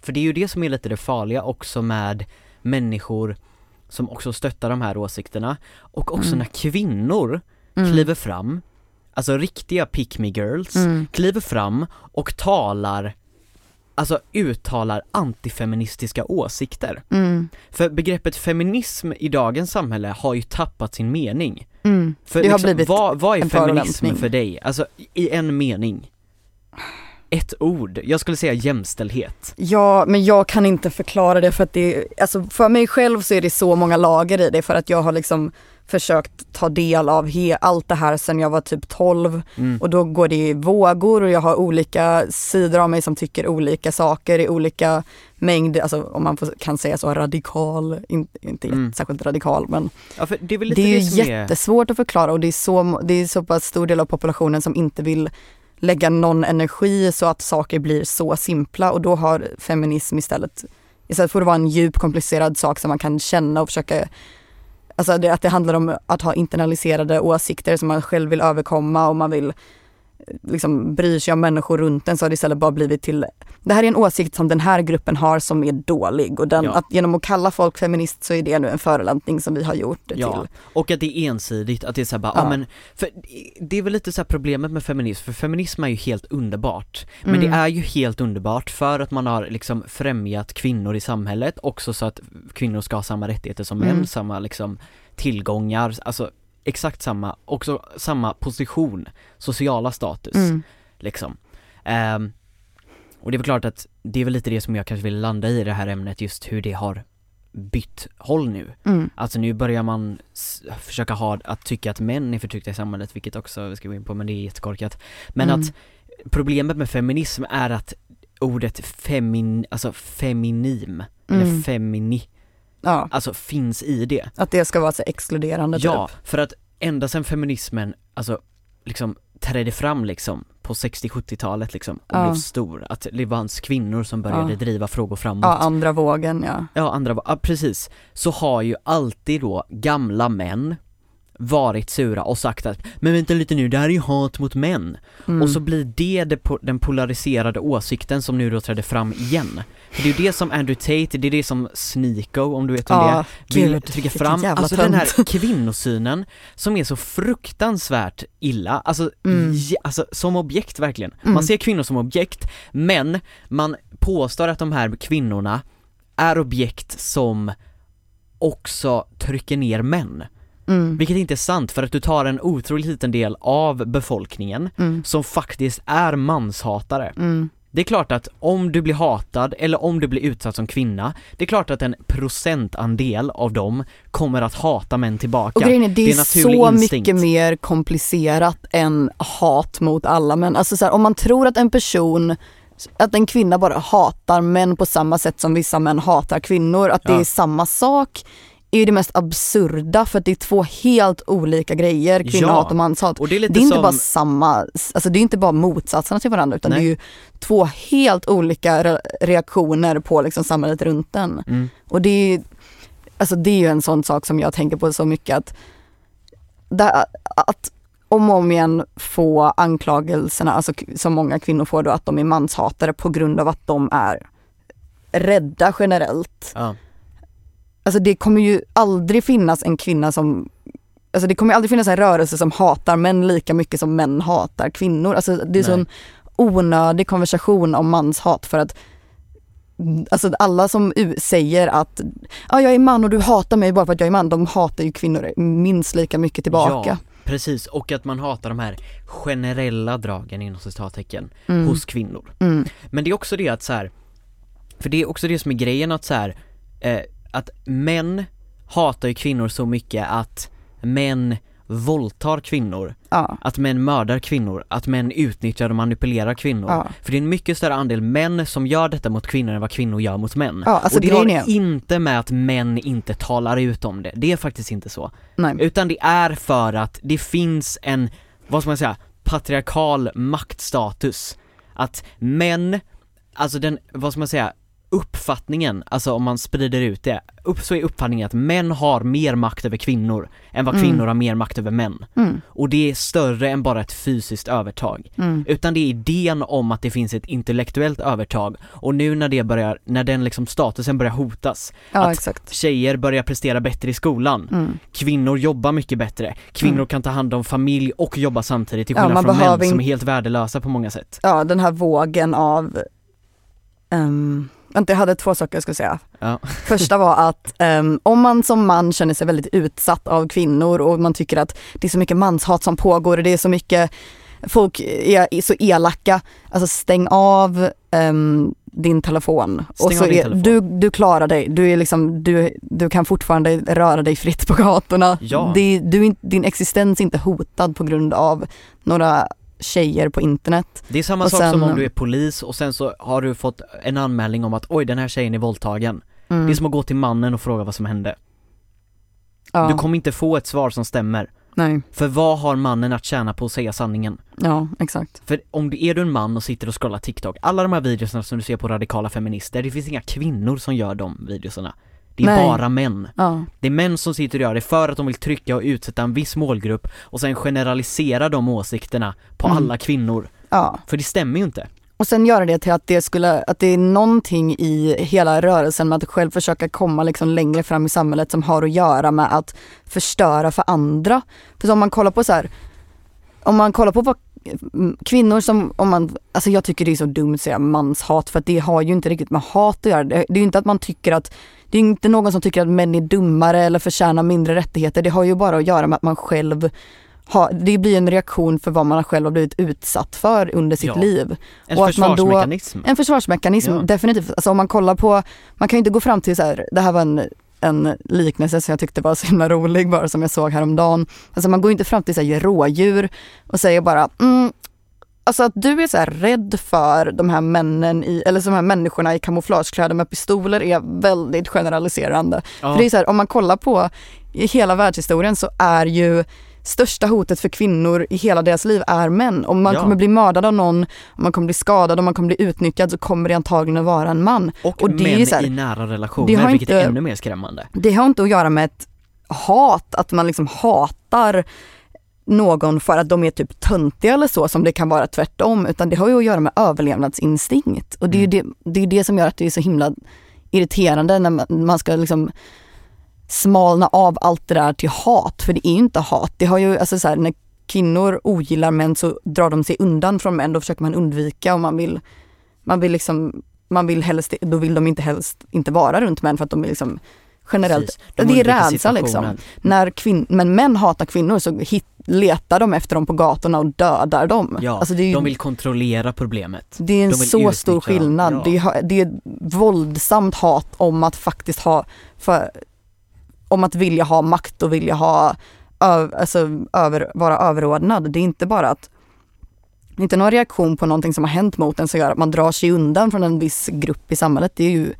För det är ju det som är lite det farliga också med människor som också stöttar de här åsikterna och också Mm. när kvinnor Mm. kliver fram, alltså riktiga pick me girls, Mm. kliver fram och talar, alltså uttalar antifeministiska åsikter. Mm. För begreppet feminism i dagens samhälle har ju tappat sin mening. Mm. För liksom, vad, vad är feminism för dig? Alltså i en mening. ett ord, jag skulle säga jämställdhet. Ja, men jag kan inte förklara det för att det, alltså för mig själv så är det så många lager i det för att jag har liksom försökt ta del av he, allt det här sedan jag var typ 12 Mm. och då går det i vågor och jag har olika sidor av mig som tycker olika saker i olika mängd, alltså om man får, kan säga så radikal, in, inte Mm. särskilt radikal men Ja, det är väl det är ju som är... jättesvårt att förklara och det är, så, det är så pass stor del av populationen som inte vill lägga någon energi så att saker blir så simpla och då har feminism istället, istället för att vara en djup komplicerad sak som man kan känna och försöka Alltså det, att det handlar om att ha internaliserade åsikter som man själv vill överkomma och man vill liksom bryr sig om människor runt en så har det istället bara blivit till Det här är en åsikt som den här gruppen har som är dålig och den, Ja. att genom att kalla folk feminist så är det nu en förolämpning som vi har gjort det Ja, till. och att det är ensidigt, att det är såhär bara, Ja. ja. men, för det är väl lite så här problemet med feminism, för feminism är ju helt underbart. Men Mm. det är ju helt underbart för att man har liksom främjat kvinnor i samhället, också så att kvinnor ska ha samma rättigheter som män, Mm. samma liksom tillgångar, alltså exakt samma, också samma position, sociala status Mm. liksom. Ehm, och det är väl klart att det är väl lite det som jag kanske vill landa i det här ämnet, just hur det har bytt håll nu. Mm. Alltså nu börjar man försöka ha, att tycka att män är förtryckta i samhället, vilket också vi ska gå in på, men det är jättekorkat. Men Mm. att problemet med feminism är att ordet femin, alltså feminim, eller Mm. femini, Ja, alltså finns i det. att det ska vara så exkluderande Ja, typ. för att ända sedan feminismen, alltså liksom trädde fram liksom på 60-70-talet liksom och Ja. blev stor, att det fanns kvinnor som började Ja. driva frågor framåt. Ja, andra vågen ja. Ja, andra, ja precis. Så har ju alltid då gamla män varit sura och sagt att men vänta lite nu, det här är ju hat mot män. Mm. Och så blir det, det po- den polariserade åsikten som nu då trädde fram igen. För det är ju det som Andrew Tate, det är det som Sneeko, om du vet om det är, ja, vill gud, trycka fram, alltså den här tönt. (laughs) kvinnosynen som är så fruktansvärt illa, alltså, Mm. ja, alltså som objekt verkligen. Mm. Man ser kvinnor som objekt, men man påstår att de här kvinnorna är objekt som också trycker ner män. Mm. Vilket inte är sant för att du tar en otroligt liten del av befolkningen Mm. som faktiskt är manshatare. Mm. Det är klart att om du blir hatad eller om du blir utsatt som kvinna, det är klart att en procentandel av dem kommer att hata män tillbaka. Och grejen är, det Det är är naturlig så instinkt. mycket mer komplicerat än hat mot alla män. Alltså så här, om man tror att en person, att en kvinna bara hatar män på samma sätt som vissa män hatar kvinnor, att det Ja. är samma sak, är ju det mest absurda för att det är två helt olika grejer, kvinnohat Ja. och manshat. Och det är Det är inte som, bara samma, alltså det är inte bara motsatserna till varandra utan Nej. det är ju två helt olika re- reaktioner på liksom samhället runt en. mm, Och det är, alltså det är ju en sån sak som jag tänker på så mycket att, där, att om och om igen få anklagelserna, alltså som många kvinnor får då, att de är manshatare på grund av att de är rädda generellt. ja, Alltså det kommer ju aldrig finnas en kvinna som Alltså det kommer aldrig finnas en rörelse som hatar män lika mycket som män hatar kvinnor. Alltså det är Nej. sån onödig konversation om manshat för att Alltså alla som säger att ja, jag är man och du hatar mig bara för att jag är man, de hatar ju kvinnor minst lika mycket tillbaka. Ja, precis. Och att man hatar de här generella dragen inom citattecken Mm. hos kvinnor. Mm. Men det är också det att så här, för det är också det som är grejen att så här, eh, att män hatar ju kvinnor så mycket att män våldtar kvinnor, Ja. att män mördar kvinnor, att män utnyttjar och manipulerar kvinnor. Ja. För det är en mycket större andel män som gör detta mot kvinnor än vad kvinnor gör mot män. Ja, alltså och det har är- inte med att män inte talar ut om det, det är faktiskt inte så. Nej. Utan det är för att det finns en, vad ska man säga, patriarkal maktstatus. Att män, alltså den, vad ska man säga, uppfattningen, alltså om man sprider ut det, upp, så är uppfattningen att män har mer makt över kvinnor än vad Mm. kvinnor har mer makt över män. Mm. Och det är större än bara ett fysiskt övertag. Mm. Utan det är idén om att det finns ett intellektuellt övertag och nu när det börjar, när den liksom statusen börjar hotas, Ja att exakt. tjejer börjar prestera bättre i skolan, Mm. kvinnor jobbar mycket bättre, kvinnor Mm. kan ta hand om familj och jobba samtidigt till Ja, skillnad man från män som är in- helt värdelösa på många sätt. Ja den här vågen av, um, vänta jag hade två saker jag skulle säga. Ja. Första var att ehm, om man som man känner sig väldigt utsatt av kvinnor och man tycker att det är så mycket manshat som pågår och det är så mycket folk är så elaka, alltså stäng av ehm, din telefon. Stäng och så är, telefon. Du, du klarar dig, du, är liksom, du, du kan fortfarande röra dig fritt på gatorna. Ja. Det, du, din existens är inte hotad på grund av några tjejer på internet. Det är samma Och sak som sen- om du är polis och sen så har du fått en anmälning om att oj den här tjejen är våldtagen. Mm. Det är som att gå till mannen och fråga vad som hände. ja, Du kommer inte få ett svar som stämmer. Nej, För vad har mannen att tjäna på att säga sanningen? ja exakt. För om du är du en man och sitter och scrollar TikTok, alla de här videorna som du ser på radikala feminister, det finns inga kvinnor som gör de videorna. Det är Nej. bara män. Ja, Det är män som sitter och gör det för att de vill trycka och utsätta en viss målgrupp och sen generalisera de åsikterna på Mm. alla kvinnor. ja. För det stämmer ju inte. Och sen göra det till att det skulle, att det är någonting i hela rörelsen med att själv försöka komma liksom längre fram i samhället som har att göra med att förstöra för andra. För om man kollar på så här, om man kollar på vad kvinnor som, om man, alltså jag tycker det är så dumt att säga manshat för att det har ju inte riktigt med hat att göra. Det, det är ju inte att man tycker att, det är inte någon som tycker att män är dummare eller förtjänar mindre rättigheter. Det har ju bara att göra med att man själv har, det blir en reaktion för vad man själv har blivit utsatt för under sitt Ja. liv. En Och att man då- försvarsmekanism. En försvarsmekanism, Ja. definitivt. Alltså om man kollar på, man kan ju inte gå fram till så här, det här var en, en liknelse som jag tyckte var så himla rolig bara som jag såg häromdagen. Alltså man går inte fram till så här, rådjur och säger bara, mm, alltså att du är så rädd för de här männen i, eller de här människorna i kamouflagekläder med pistoler är väldigt generaliserande. Ja. För det är så här, om man kollar på hela världshistorien så är ju största hotet för kvinnor i hela deras liv är män. Om man Ja. kommer bli mördad av någon, om man kommer bli skadad, om man kommer bli utnyttjad så kommer det antagligen att vara en man. och, och män här- i nära relationer, har vilket är inte- ännu mer skrämmande. Det har inte att göra med ett hat, att man liksom hatar någon för att de är typ töntiga eller så som det kan vara tvärtom utan det har ju att göra med överlevnadsinstinkt och det är ju det, det, är det som gör att det är så himla irriterande när man, man ska liksom smalna av allt det där till hat för det är ju inte hat. Det har ju, alltså så här, när kvinnor ogillar män så drar de sig undan från män, då försöker man undvika och man vill, man vill liksom, man vill helst, då vill de inte helst inte vara runt män för att de är liksom generellt. De det är rädsla liksom. När kvin- men män hatar kvinnor så hit, letar de efter dem på gatorna och dödar dem. Ja, alltså ju- de vill kontrollera problemet. det är en de så stor skillnad. ja. Det, är, det är våldsamt hat om att faktiskt ha, för, om att vilja ha makt och vilja ha, ö, alltså, över, vara överordnad. Det är inte bara att inte någon reaktion på någonting som har hänt mot en som gör att man drar sig undan från en viss grupp i samhället. Det är ju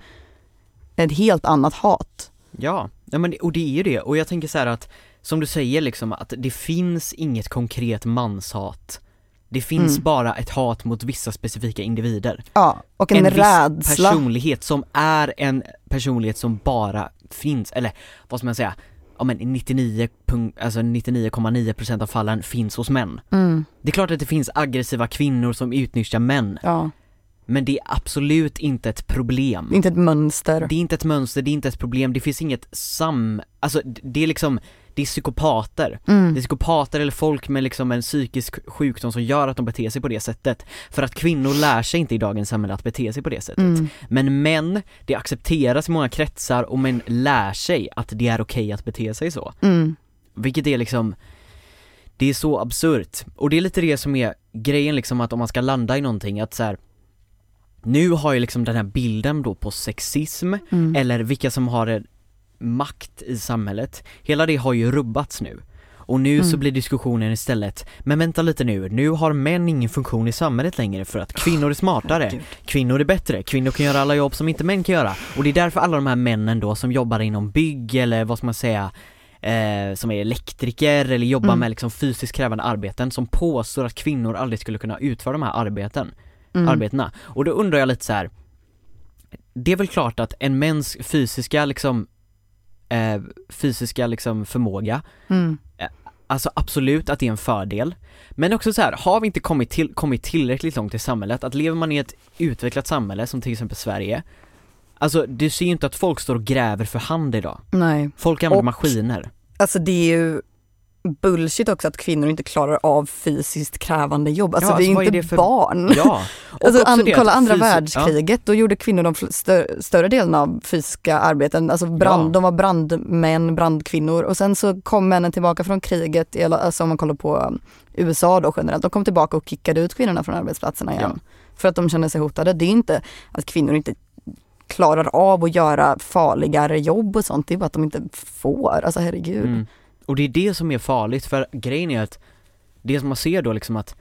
ett helt annat hat. Ja, ja men, det- och det är ju det, och jag tänker så här att, som du säger liksom, att det finns inget konkret manshat. Det finns Mm. bara ett hat mot vissa specifika individer. Ja, och en, viss rädsla. personlighet som är en personlighet som bara finns, eller vad ska man säga, ja men 99, punk- alltså 99,9% av fallen finns hos män. Mm, Det är klart att det finns aggressiva kvinnor som utnyttjar män, ja, men det är absolut inte ett problem. inte ett mönster. Det är inte ett mönster, det är inte ett problem, det finns inget sam... Alltså det är liksom, det är psykopater. Mm. Det är psykopater eller folk med liksom en psykisk sjukdom som gör att de beter sig på det sättet. För att kvinnor lär sig inte i dagens samhälle att bete sig på det sättet. Mm. Men män, det accepteras i många kretsar och män lär sig att det är okej att bete sig så. Mm. Vilket är liksom, det är så absurt. Och det är lite det som är grejen liksom att om man ska landa i någonting att så här. Nu har ju liksom den här bilden då på sexism, Mm. eller vilka som har makt i samhället, hela det har ju rubbats nu. Och nu så Mm. blir diskussionen istället, men vänta lite nu, nu har män ingen funktion i samhället längre för att kvinnor är smartare, Herregud. kvinnor är bättre, kvinnor kan göra alla jobb som inte män kan göra. Och det är därför alla de här männen då som jobbar inom bygg eller vad ska man säga, eh, som är elektriker eller jobbar Mm. med liksom fysiskt krävande arbeten som påstår att kvinnor aldrig skulle kunna utföra de här arbeten Mm. arbetena. Och då undrar jag lite så här. Det är väl klart att en mäns fysiska liksom eh, fysiska liksom förmåga, Mm. alltså absolut att det är en fördel. Men också så här, har vi inte kommit, till, kommit tillräckligt långt i samhället, att lever man i ett utvecklat samhälle som till exempel Sverige, alltså du ser ju inte att folk står och gräver för hand idag. Nej, Folk använder Och- maskiner. alltså det är ju bullshit också att kvinnor inte klarar av fysiskt krävande jobb. Alltså Ja, vi är alltså, inte är det för- barn. Ja, (laughs) och Alltså, an, det kolla andra fysi- världskriget, då gjorde kvinnor de stö, större delen av fysiska arbeten, alltså brand, Ja. de var brandmän, brandkvinnor och sen så kom männen tillbaka från kriget, alltså om man kollar på um, USA då generellt, de kom tillbaka och kickade ut kvinnorna från arbetsplatserna igen. För att de kände sig hotade. Det är inte att kvinnor inte klarar av att göra farligare jobb och sånt, det är bara att de inte får, alltså herregud. Mm. Och det är det som är farligt för grejen är att det som man ser då liksom att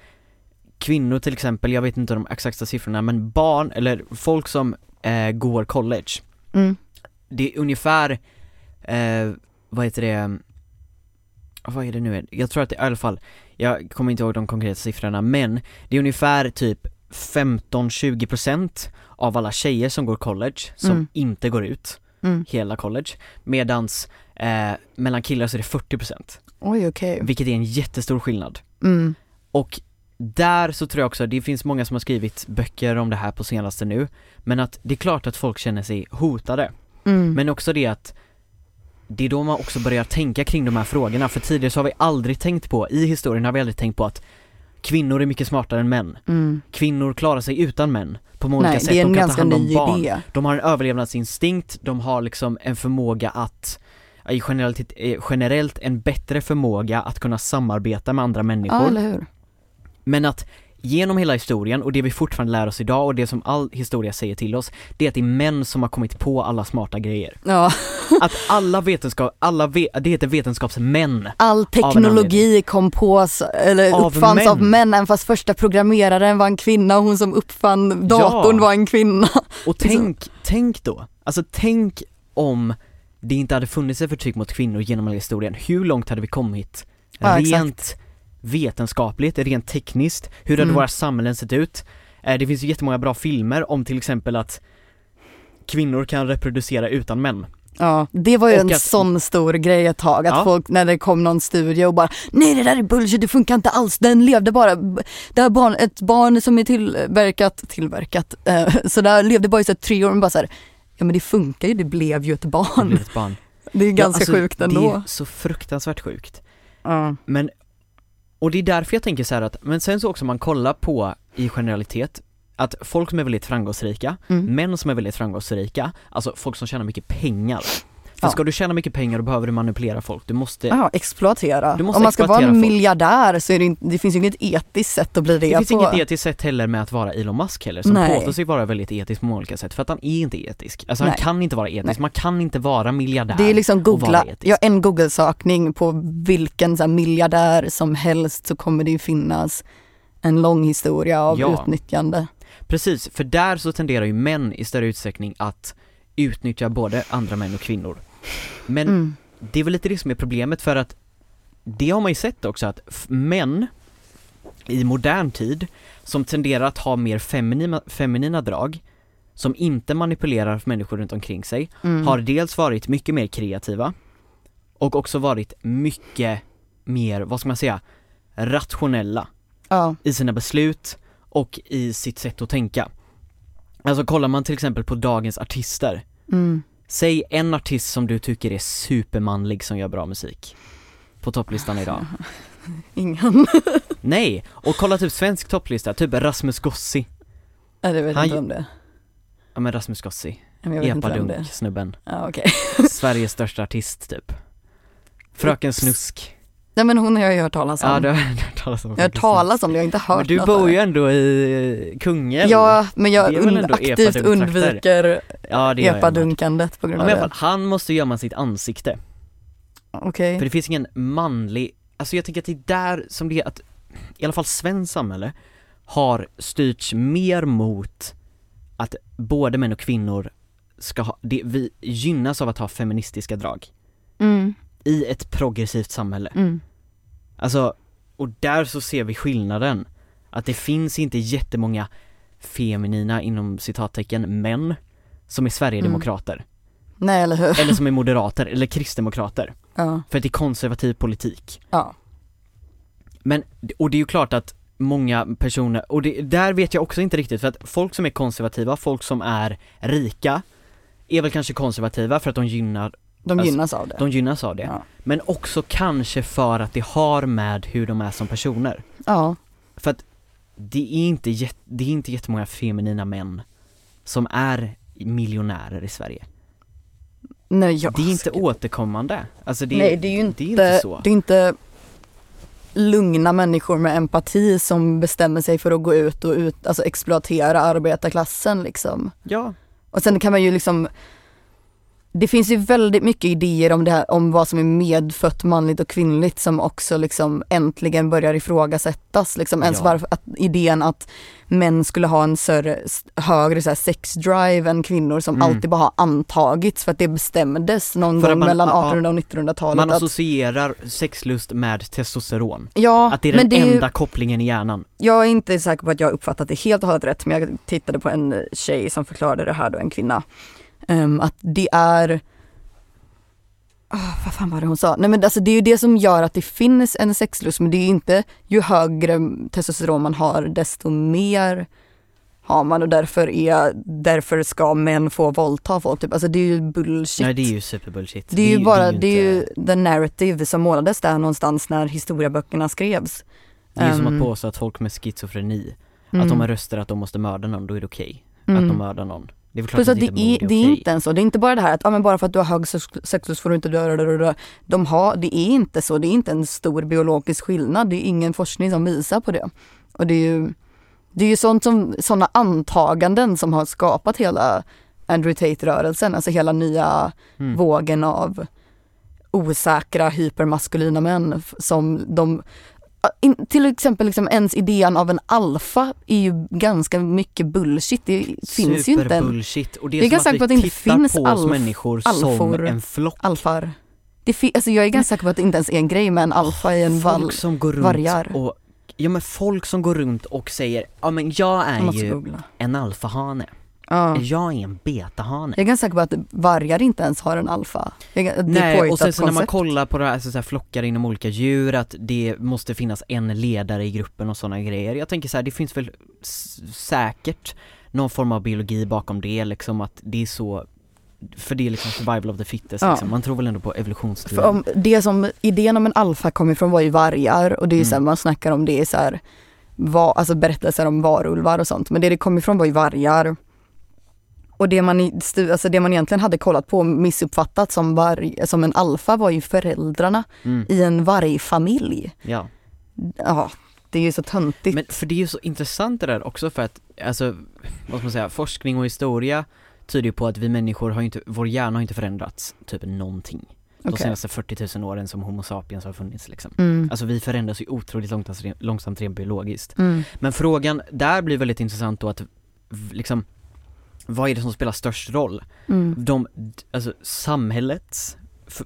kvinnor till exempel, jag vet inte de exakta siffrorna men barn eller folk som eh, går college Mm. det är ungefär, eh, vad heter det, vad är det nu, jag tror att det i alla fall, jag kommer inte ihåg de konkreta siffrorna men det är ungefär typ 15-20% av alla tjejer som går college som Mm. inte går ut Mm. hela college medans eh, mellan killar så är det 40% Oj okej. vilket är en jättestor skillnad Mm. och där så tror jag också, det finns många som har skrivit böcker om det här på senaste nu men att det är klart att folk känner sig hotade Mm. men också det att det är då man också börjar tänka kring de här frågorna, för tidigare så har vi aldrig tänkt på, i historien har vi aldrig tänkt på att kvinnor är mycket smartare än män. Mm. Kvinnor klarar sig utan män på många olika sätt, de kan ta hand om barn. idé. De har en överlevnadsinstinkt, de har liksom en förmåga att, generellt, eh, generellt en bättre förmåga att kunna samarbeta med andra människor. Ja, eller hur? Men att genom hela historien och det vi fortfarande lär oss idag och det som all historia säger till oss, det är att det är män som har kommit på alla smarta grejer. Ja. (laughs) Att alla vetenskap, alla ve, det heter vetenskapsmän. All teknologi kom på, eller Av uppfanns män. av män, även fast första programmeraren var en kvinna och hon som uppfann datorn Ja. var en kvinna. Och (laughs) tänk, tänk då, alltså tänk om det inte hade funnits ett förtryck mot kvinnor genom hela historien, hur långt hade vi kommit? Ja, rent vetenskapligt, rent tekniskt, hur hade Mm. våra samhällen sett ut? Eh, Det finns ju jättemånga bra filmer om till exempel att kvinnor kan reproducera utan män. Ja, det var ju Och en att- sån stor grej ett tag, att Ja. folk när det kom någon studie och bara nej det där är bullshit, det funkar inte alls, den levde bara, det här barn, ett barn som är tillverkat, tillverkat, eh, (laughs) så där levde bara i så här tre år, men bara så här, ja men det funkar ju, det blev ju ett Det barn. blev ett barn. (laughs) Det är ganska Ja, alltså, sjukt Det ändå. är så fruktansvärt sjukt. Ja. Men, och det är därför jag tänker så här att, men sen så också man kollar på i generalitet, att folk som är väldigt framgångsrika, Mm. män som är väldigt framgångsrika, alltså folk som tjänar mycket pengar. För Ja. ska du tjäna mycket pengar då behöver du manipulera folk, du måste Ja, exploatera. Du måste Om man ska vara en folk. miljardär så är det, inte, det finns ju inget etiskt sätt att bli det, Det finns på. inget etiskt sätt heller med att vara Elon Musk heller, som Nej. påstår sig vara väldigt etisk på många olika sätt, för att han är inte etisk. Alltså Nej. han kan inte vara etisk, Nej. man kan inte vara miljardär Det är liksom googla, ja en google-sökning på vilken så här, miljardär som helst så kommer det ju finnas en lång historia av Ja. utnyttjande. Precis, för där så tenderar ju män i större utsträckning att utnyttja både andra män och kvinnor. Men Mm. det är väl lite det som är problemet för att det har man ju sett också att män i modern tid som tenderar att ha mer feminina, feminina drag som inte manipulerar människor runt omkring sig Mm. har dels varit mycket mer kreativa och också varit mycket mer, vad ska man säga, rationella Ja, i sina beslut och i sitt sätt att tänka. Alltså kollar man till exempel på dagens artister, mm. Säg en artist som du tycker är supermanlig som gör bra musik på topplistan idag. (laughs) ingen. (laughs) Nej, och kolla typ svensk topplista, typ Rasmus Gossi. Nej, det vet Han- inte vem det. Ja men Rasmus Gossi, Men jag vet inte vem det är. epadunk snubben. Ja, okej. (laughs) Sveriges största artist typ. Fröken Snusk. Nej men hon har jag hört talas om. Ja du har (laughs) hört talas om jag har hört talas om det, jag har inte hört Men du något bor ju ändå i Kungälv. Ja, men jag und- aktivt undviker ja epadunkandet på Ja, grund men av i alla det. han måste gömma sitt ansikte. Okej. För det finns ingen manlig, alltså jag tänker att det är där som det är att, i alla fall svenskt samhälle, har styrts mer mot att både män och kvinnor ska ha, det, vi gynnas av att ha feministiska drag Mm, i ett progressivt samhälle. mm. Alltså, och där så ser vi skillnaden. Att det finns inte jättemånga feminina, inom citattecken, män som är Sverigedemokrater. Nej eller hur. Eller som är moderater, eller kristdemokrater. Ja. För att det är konservativ politik. ja. Men, och det är ju klart att många personer, och det, där vet jag också inte riktigt för att folk som är konservativa, folk som är rika, är väl kanske konservativa för att de gynnar De Alltså, gynnas av det. De gynnas av det. Ja. Men också kanske för att det har med hur de är som personer. ja. För att det är inte, jät- det är inte jättemånga feminina män som är miljonärer i Sverige. Nej, ja. Det är inte återkommande. Alltså det, Nej, det är ju inte, det är inte så. Det är inte lugna människor med empati som bestämmer sig för att gå ut och ut, alltså exploatera arbetarklassen liksom. Ja, Och sen kan man ju liksom det finns ju väldigt mycket idéer om det här, om vad som är medfött manligt och kvinnligt som också liksom äntligen börjar ifrågasättas. Liksom ens Ja. varför, att idén att män skulle ha en större, högre så här sexdrive än kvinnor som Mm. alltid bara har antagits för att det bestämdes någon att gång man- mellan ja, 1800 och 1900-talet. man att, associerar sexlust med testosteron. ja, Att det är den det är ju- enda kopplingen i hjärnan. Jag är inte säker på att jag uppfattat det helt och hållet rätt men jag tittade på en tjej som förklarade det här då, en kvinna. Ehm, att det är Ah, vad fan var det hon sa? Nej men alltså det är ju det som gör att det finns en sexlust men det är ju inte ju högre testosteron man har desto mer har man och därför är, därför ska män få våldta folk typ. Alltså det är ju bullshit. Nej det är ju superbullshit. Det är ju bara, det är ju inte- the narrative som målades där någonstans när historieböckerna skrevs. Det är ju som Ehm, att påstå att folk med schizofreni, Mm. att de har röster att de måste mörda någon, då är det okej. Att Mm. de mördar någon. Det är Plus att det inte är, det är inte ens så, det är inte bara det här att ah, men bara för att du har hög sex- sexlust får du inte dö. De har, det är inte så, det är inte en stor biologisk skillnad, det är ingen forskning som visar på det. Och det är ju, det är ju sånt som, sådana antaganden som har skapat hela Andrew Tate-rörelsen, alltså hela nya Mm. vågen av osäkra hypermaskulina män som de in, till exempel liksom ens idén av en alfa är ju ganska mycket bullshit. Det finns ju inte en. Och det är, Jag är som ganska att säker på att det inte finns på alf- människor som alfor. en flock. alfar. Det fi, alltså jag är ganska säker på att det inte ens är en grej med en alfa i en. Folk som går runt vargar. och Ja men folk som går runt och säger, ja men jag Jag är måste ju googla. en alfahane, Ja. jag är en betahane. Jag är ganska säker på att vargar inte ens har en alfa. Jag Nej, och sen så när man kollar på det här, alltså så här flockar inom olika djur, att det måste finnas en ledare i gruppen och sådana grejer. Jag tänker så här, det finns väl säkert någon form av biologi bakom det, liksom att det är så för det är liksom survival of the fittest Ja. liksom. man tror väl ändå på evolutionsteorin. Om, det som idén om en alfa kommer ifrån var ju vargar och det är ju så här, Mm. man snackar om det i så här, va, alltså berättelser om varulvar och sånt. Men det det kom ifrån var ju vargar. Och det man, alltså det man egentligen hade kollat på och missuppfattat som, varg, som en alfa var ju föräldrarna Mm, i en vargfamilj. ja. Ja, det är ju så töntigt. Men för det är ju så intressant det där också för att, alltså, vad ska man säga, forskning och historia tyder ju på att vi människor har inte, vår hjärna har inte förändrats typ någonting. De Okej. senaste 40 000 åren som Homo sapiens har funnits liksom. Mm. Alltså vi förändras ju otroligt långsamt, långsamt rent biologiskt. Mm. Men frågan där blir väldigt intressant då att, liksom, vad är det som spelar störst roll? Mm. De, alltså samhällets,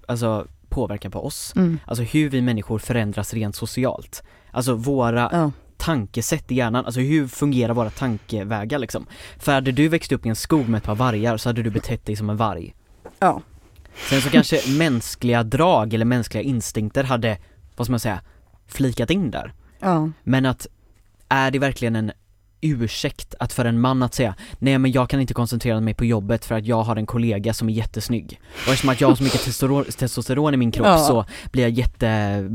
alltså påverkan på oss, Mm. alltså hur vi människor förändras rent socialt. Alltså våra Ja. tankesätt i hjärnan, alltså hur fungerar våra tankevägar liksom? För hade du växt upp i en skog med ett par vargar så hade du betett dig som en varg. Ja. Sen så kanske mänskliga drag eller mänskliga instinkter hade, vad ska man säga, flikat in där. Ja. Men att, är det verkligen en ursäkt att för en man att säga Nej men jag kan inte koncentrera mig på jobbet för att jag har en kollega som är jättesnygg Och eftersom att jag har så mycket testosteron, i min kropp Ja. så blir jag jätte,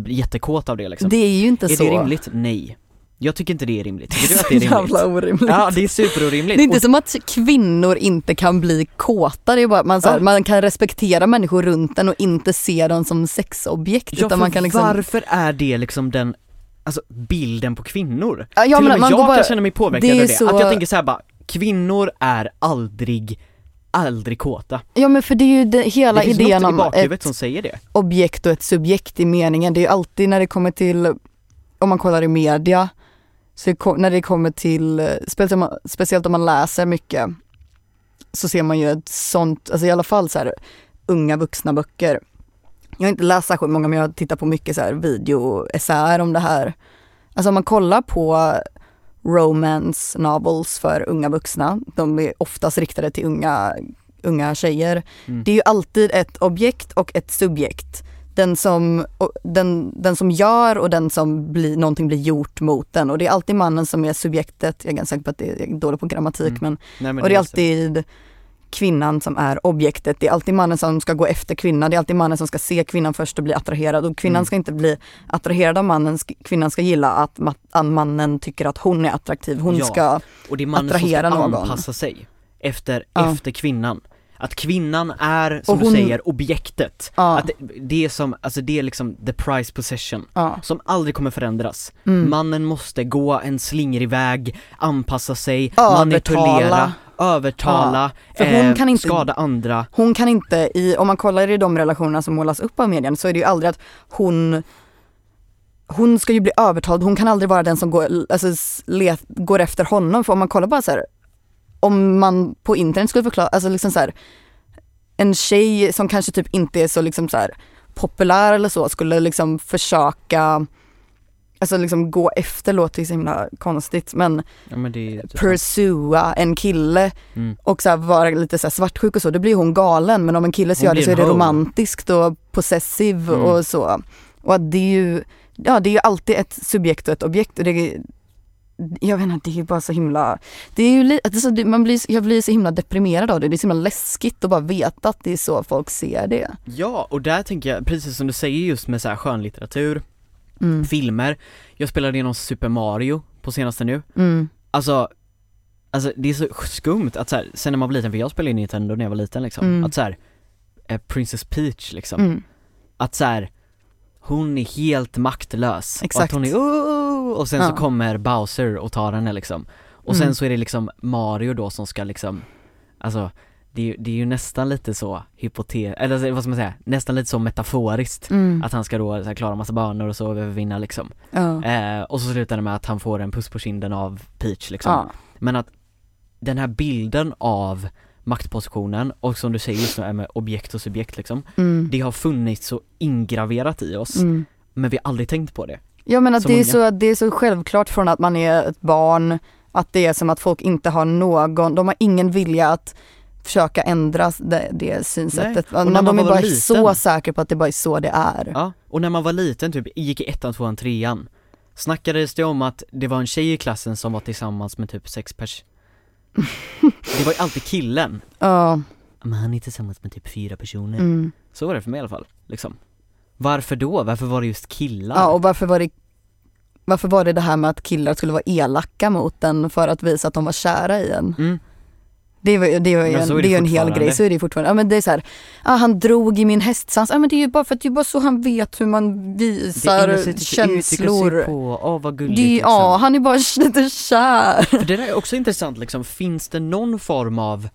jättekåt av det liksom Det är ju inte Är så. det rimligt? Nej Jag tycker inte det är rimligt, tycker du att det är (laughs) rimligt? Jävla orimligt. Ja det är superorimligt Det är inte Och- som att kvinnor inte kan bli kåta, det är bara att man, så här, Ja. man kan respektera människor runt en och inte se dem som sexobjekt. Ja, utan man kan liksom, varför är det liksom den, alltså bilden på kvinnor? Ja, Till ja, och men med man jag bara, kan känna mig påverkad det av det, så- att jag tänker så här bara, kvinnor är aldrig, aldrig kåta ja men för det är ju det, hela Det idén om ett som säger det objekt och ett subjekt i meningen. Det är ju alltid när det kommer till, om man kollar i media, så när det kommer till, speciellt om, man, speciellt om man läser mycket, så ser man ju ett sånt, alltså i alla fall så här unga vuxna böcker. Jag har inte läst särskilt många men jag har tittat på mycket så här videoessäer om det här. Alltså om man kollar på romance novels för unga vuxna, de är oftast riktade till unga, unga tjejer. Mm. Det är ju alltid ett objekt och ett subjekt. Den som, den, den som gör och den som blir, någonting blir gjort mot den. Och det är alltid mannen som är subjektet, jag är ganska säker på att det är jag är dålig på grammatik Mm. men Nej, men och det är alltid kvinnan som är objektet. Det är alltid mannen som ska gå efter kvinnan. Det är alltid mannen som ska se kvinnan först och bli attraherad. Och kvinnan Mm. ska inte bli attraherad av mannen. Kvinnan ska gilla att, ma- att mannen tycker att hon är attraktiv. Hon Ja. ska, Och det är mannen som attrahera ska någon. anpassa sig efter, Ja. efter kvinnan. Att kvinnan är, som hon- du säger, objektet. ja, Att det, det är som, alltså det är liksom the price possession. ja. Som aldrig kommer förändras. Mm. Mannen måste gå en slingrig väg, anpassa sig, Övertala. manipulera, övertala, För hon eh, kan inte- skada andra. Hon kan inte, i, om man kollar i de relationerna som målas upp av medien så är det ju aldrig att hon hon ska ju bli övertalad, hon kan aldrig vara den som går, alltså, let, går efter honom. För om man kollar bara så här, om man på internet skulle förklara, alltså liksom så här, en tjej som kanske typ inte är så liksom så här populär eller så skulle liksom försöka, alltså liksom gå efter låter ju så himla konstigt men Ja men det är typ pursua en kille mm. och så här vara lite så svartsjuk och så, då blir hon galen. Men om en kille så Hon gör det så är det romantiskt och possessiv Mm. och så. Och att det är ju, ja det är ju alltid ett subjekt och ett objekt. Och det jag vet inte, det är bara så himla, det är ju li, att det är så, det- man blir, jag blir så himla deprimerad av det. Det är så himla läskigt att bara veta att det är så folk ser det. Ja, och där tänker jag, precis som du säger just med så här skönlitteratur, Mm. filmer, jag spelade igenom Super Mario på senaste nu, Mm. alltså Alltså det är så skumt att så här, sen när man var liten, för jag spelade in Nintendo när jag var liten liksom, Mm. att så här, eh, Princess Peach liksom, Mm. att så här, hon är helt maktlös. Och Exakt. att hon är oh! och sen så Ja. kommer Bowser och tar henne liksom. Och sen Mm. så är det liksom Mario då som ska liksom, alltså det det är ju nästan lite så hypotes, eller alltså, vad ska man säga, nästan lite så metaforiskt. Mm. Att han ska då så här, klara massa banor och så övervinna liksom. Ja. Eh, och så slutar det med att han får en puss på kinden av Peach liksom. Ja. Men att den här bilden av maktpositionen och som du säger just nu är med objekt och subjekt liksom. Mm. Det har funnits så ingraverat i oss, Mm. men vi har aldrig tänkt på det. Ja men att det är, så, det är så självklart från att man är ett barn, att det är som att folk inte har någon, de har ingen vilja att försöka ändra det, det synsättet. och när Men de man är bara liten- så säkra på att det bara är så det är. Ja, och när man var liten, typ gick i ettan, tvåan, trean Snackades det om att det var en tjej i klassen som var tillsammans med typ sex pers (laughs) Det var ju alltid killen Ja, Men han är tillsammans med typ fyra personer mm. Så var det för mig i alla fall, liksom Varför då? Varför var det just killar? ja och varför var det varför var det det här med att killar skulle vara elaka mot en för att visa att de var kära i en? Mm. Det ju- det Men en, det är det är en hel grej, så är det ju fortfarande. Ja men det är så här, ah, han drog i min hästsvans, ja men det är ju bara för att det är bara så han vet hur man det visar uttrycka känslor. sig på, åh vad gulligt Det, är- liksom. Ja, han är bara (laughs) lite kär. För det där är också intressant liksom, finns det någon form av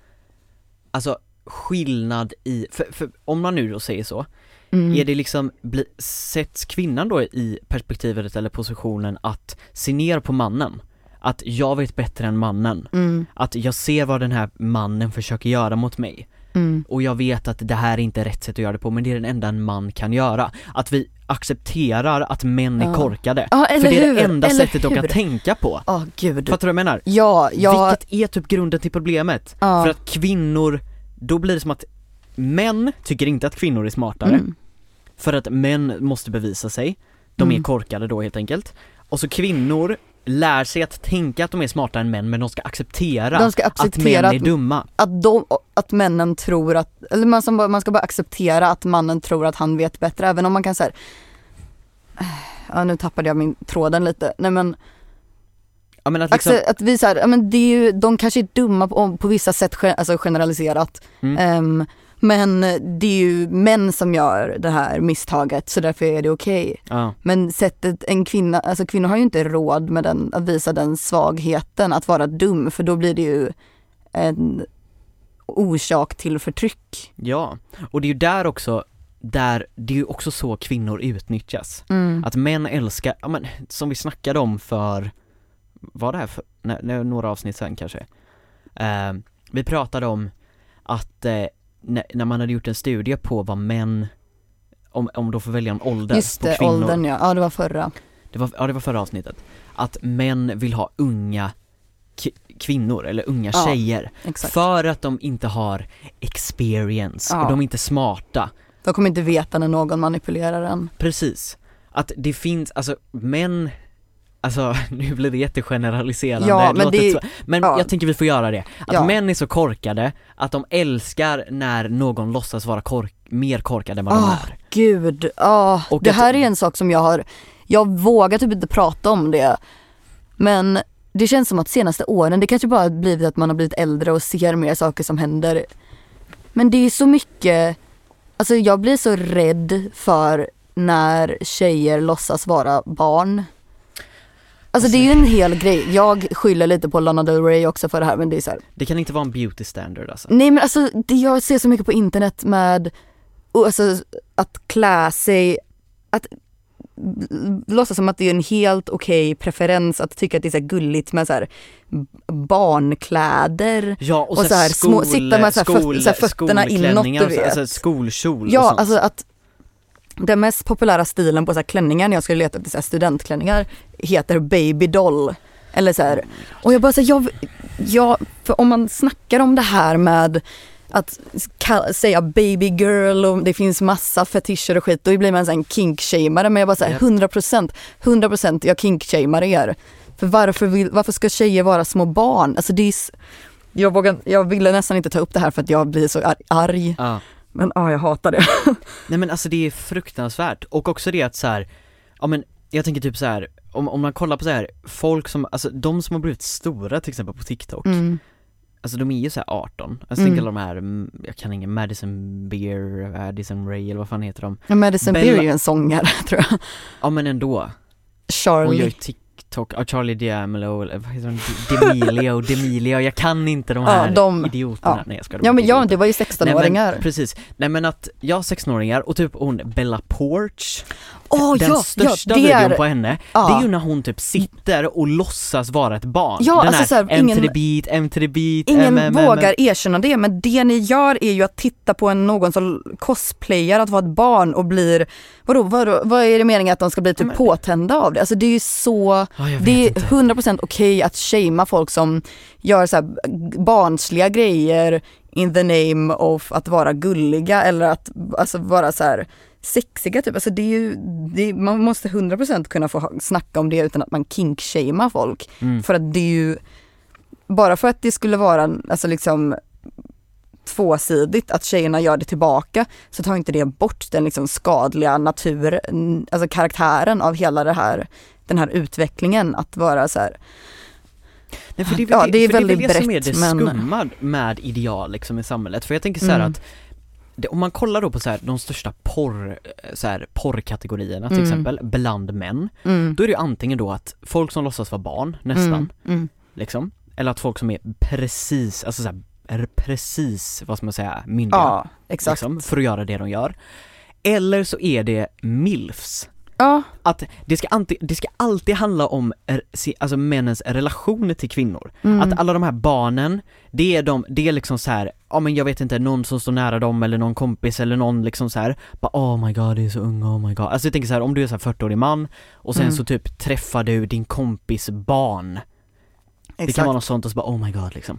Alltså skillnad i, för, för om man nu då säger så, Mm. är det liksom, bli, sätts kvinnan då i perspektivet eller positionen att se ner på mannen? Att jag vet bättre än mannen, Mm, att jag ser vad den här mannen försöker göra mot mig mm, och jag vet att det här är inte rätt sätt att göra det på men det är den enda en man kan göra. Att vi accepterar att män är Ja. korkade. Ja, för det är hur? det enda Eller sättet de kan hur? tänka på. Ja, gud. Fattar du vad jag menar? Ja, ja, Vilket är typ grunden till problemet. ja. För att kvinnor, då blir det som att män tycker inte att kvinnor är smartare. Mm, För att män måste bevisa sig, de är Mm. korkade då helt enkelt. Och så kvinnor lär sig att tänka att de är smartare än män men de ska acceptera, De ska att acceptera män är att, dumma. att, de, att männen tror att, eller man, som bara, man ska bara acceptera att mannen tror att han vet bättre, även om man kan säga Ja nu tappade jag min tråden lite, nej men Ja men att liksom, att vi så här, ja men det är ju, de kanske är dumma på, på vissa sätt, alltså generaliserat. Mm. Ehm, men det är ju män som gör det här misstaget så därför är det okej. ja. Men sättet en kvinna, alltså kvinnor har ju inte råd med den, att visa den svagheten, att vara dum, för då blir det ju en orsak till förtryck. ja, och det är ju där också, där, det är ju också så kvinnor utnyttjas. Mm. Att män älskar, ja men som vi snackade om för, var det här för, nej, några avsnitt sen kanske? Eh, vi pratade om att eh, när, när man hade gjort en studie på vad män, om, om de får välja en ålder Just på det, kvinnor. åldern ja. Ja det var förra. Det var, ja det var förra avsnittet. Att män vill ha unga kvinnor, eller unga Ja, tjejer. Exakt. För att de inte har experience Ja. och de är inte smarta. De kommer inte veta när någon manipulerar en. Precis. Att det finns, alltså män, alltså (laughs) nu blir det jättegeneraliserande, Ja, men det- men ja. jag tänker vi får göra det. Att Ja. män är så korkade att de älskar när någon låtsas vara kork, mer korkad än vad de Ah, är. Gud, ja. Och det att- här är en sak som jag har, jag vågar typ inte prata om det. Men det känns som att senaste åren, det kanske bara blivit att man har blivit äldre och ser mer saker som händer. Men det är så mycket, alltså jag blir så rädd för när tjejer låtsas vara barn. Alltså det är ju en hel grej. Jag skyller lite på Lana Del Rey också för det här men det är så här, Det kan inte vara en beauty standard alltså. Nej men alltså det jag ser så mycket på internet med och alltså, att klä sig, att låtsas som att det är en helt okej preferens att tycka att det är så gulligt med så här barnkläder. Ja och, Och så här skol, små- sitta med så här föt- så här fötterna inåt, du och så- vet. Alltså skolkjol och Ja sånt. alltså att den mest populära stilen på så här klänningar när jag skulle leta efter så här studentklänningar heter baby doll. Eller så här. Och jag bara så här, jag, jag, för om man snackar om det här med att säga baby girl och det finns massa fetischer och skit, då blir man en kink-shameare men jag bara säger Japp. 100%, 100% jag kink-shamear er. För varför, vill, varför ska tjejer vara små barn? Alltså det är, jag, vågar, jag ville nästan inte ta upp det här för att jag blir så ar- arg. Ja. Men ja, jag hatar det. (laughs) Nej men alltså det är fruktansvärt, och också det att så här, ja men jag tänker typ så här om, om man kollar på så här folk som, alltså de som har blivit stora till exempel på TikTok, Mm. alltså de är ju så här 18, alltså Mm. tänk alla de här, mm, jag kan ingen, Madison Beer, Madison Ray eller vad fan heter de? Ja, Madison Bella- Beer är ju en sångare (laughs) tror jag. Ja men ändå, Charlie. TikTok, ja Charlie D'Amelio, eller vad heter de, D'Emilio, (laughs) D'Emilio, jag kan inte de här Ja, de- idioterna, ja. nej jag ska Ja men ja, det var ju 16-åringar. Nej, men, precis, nej men att, ja 16-åringar och typ hon Bella Porch, Åh den ja, största ja, videon är, på henne, ja. det är ju när hon typ sitter och låtsas vara ett barn. Ja, Den alltså här, så här, M ingen- to the beat, M to the beat, Ingen M, M, M, vågar erkänna det men det ni gör är ju att titta på en, någon som cosplayar att vara ett barn och blir, vadå, vadå vad är det meningen att de ska bli typ men- påtända av det? Alltså det är ju så, Ja, det är inte. 100% okej att shamea folk som gör så här barnsliga grejer in the name of att vara gulliga eller att alltså vara så här sexiga typ. Alltså det är ju, det är, man måste 100% kunna få snacka om det utan att man kink-shamear folk. Mm. För att det är ju, bara för att det skulle vara alltså liksom tvåsidigt, att tjejerna gör det tillbaka, så tar inte det bort den liksom skadliga natur, alltså karaktären av hela det här, den här utvecklingen att vara så här. Nej, för det är Ja, det är för det, väldigt är väl det som är brett, det men- skumma med ideal liksom i samhället. För jag tänker så här Mm. att det, om man kollar då på så här, de största porr, så här, porrkategorierna till Mm. exempel, bland män, Mm. då är det ju antingen då att folk som låtsas vara barn, nästan, Mm. Mm. liksom, eller att folk som är precis, alltså så här, är precis, vad ska man säga, myndiga. Ja, exakt. liksom, för att göra det de gör. Eller så är det milfs. Ja, Att det ska, alltid, det ska alltid handla om se- alltså männens relationer till kvinnor. mm. Att alla de här barnen, det är de, det är liksom så här, ja men jag vet inte, någon som står nära dem eller någon kompis eller någon liksom så här, bara oh my god det är så unga, oh my god. Alltså jag tänker så här, om du är så här 40-årig man och sen Mm. så typ träffar du din kompis barn det exakt. kan vara något sånt och så bara oh my god liksom.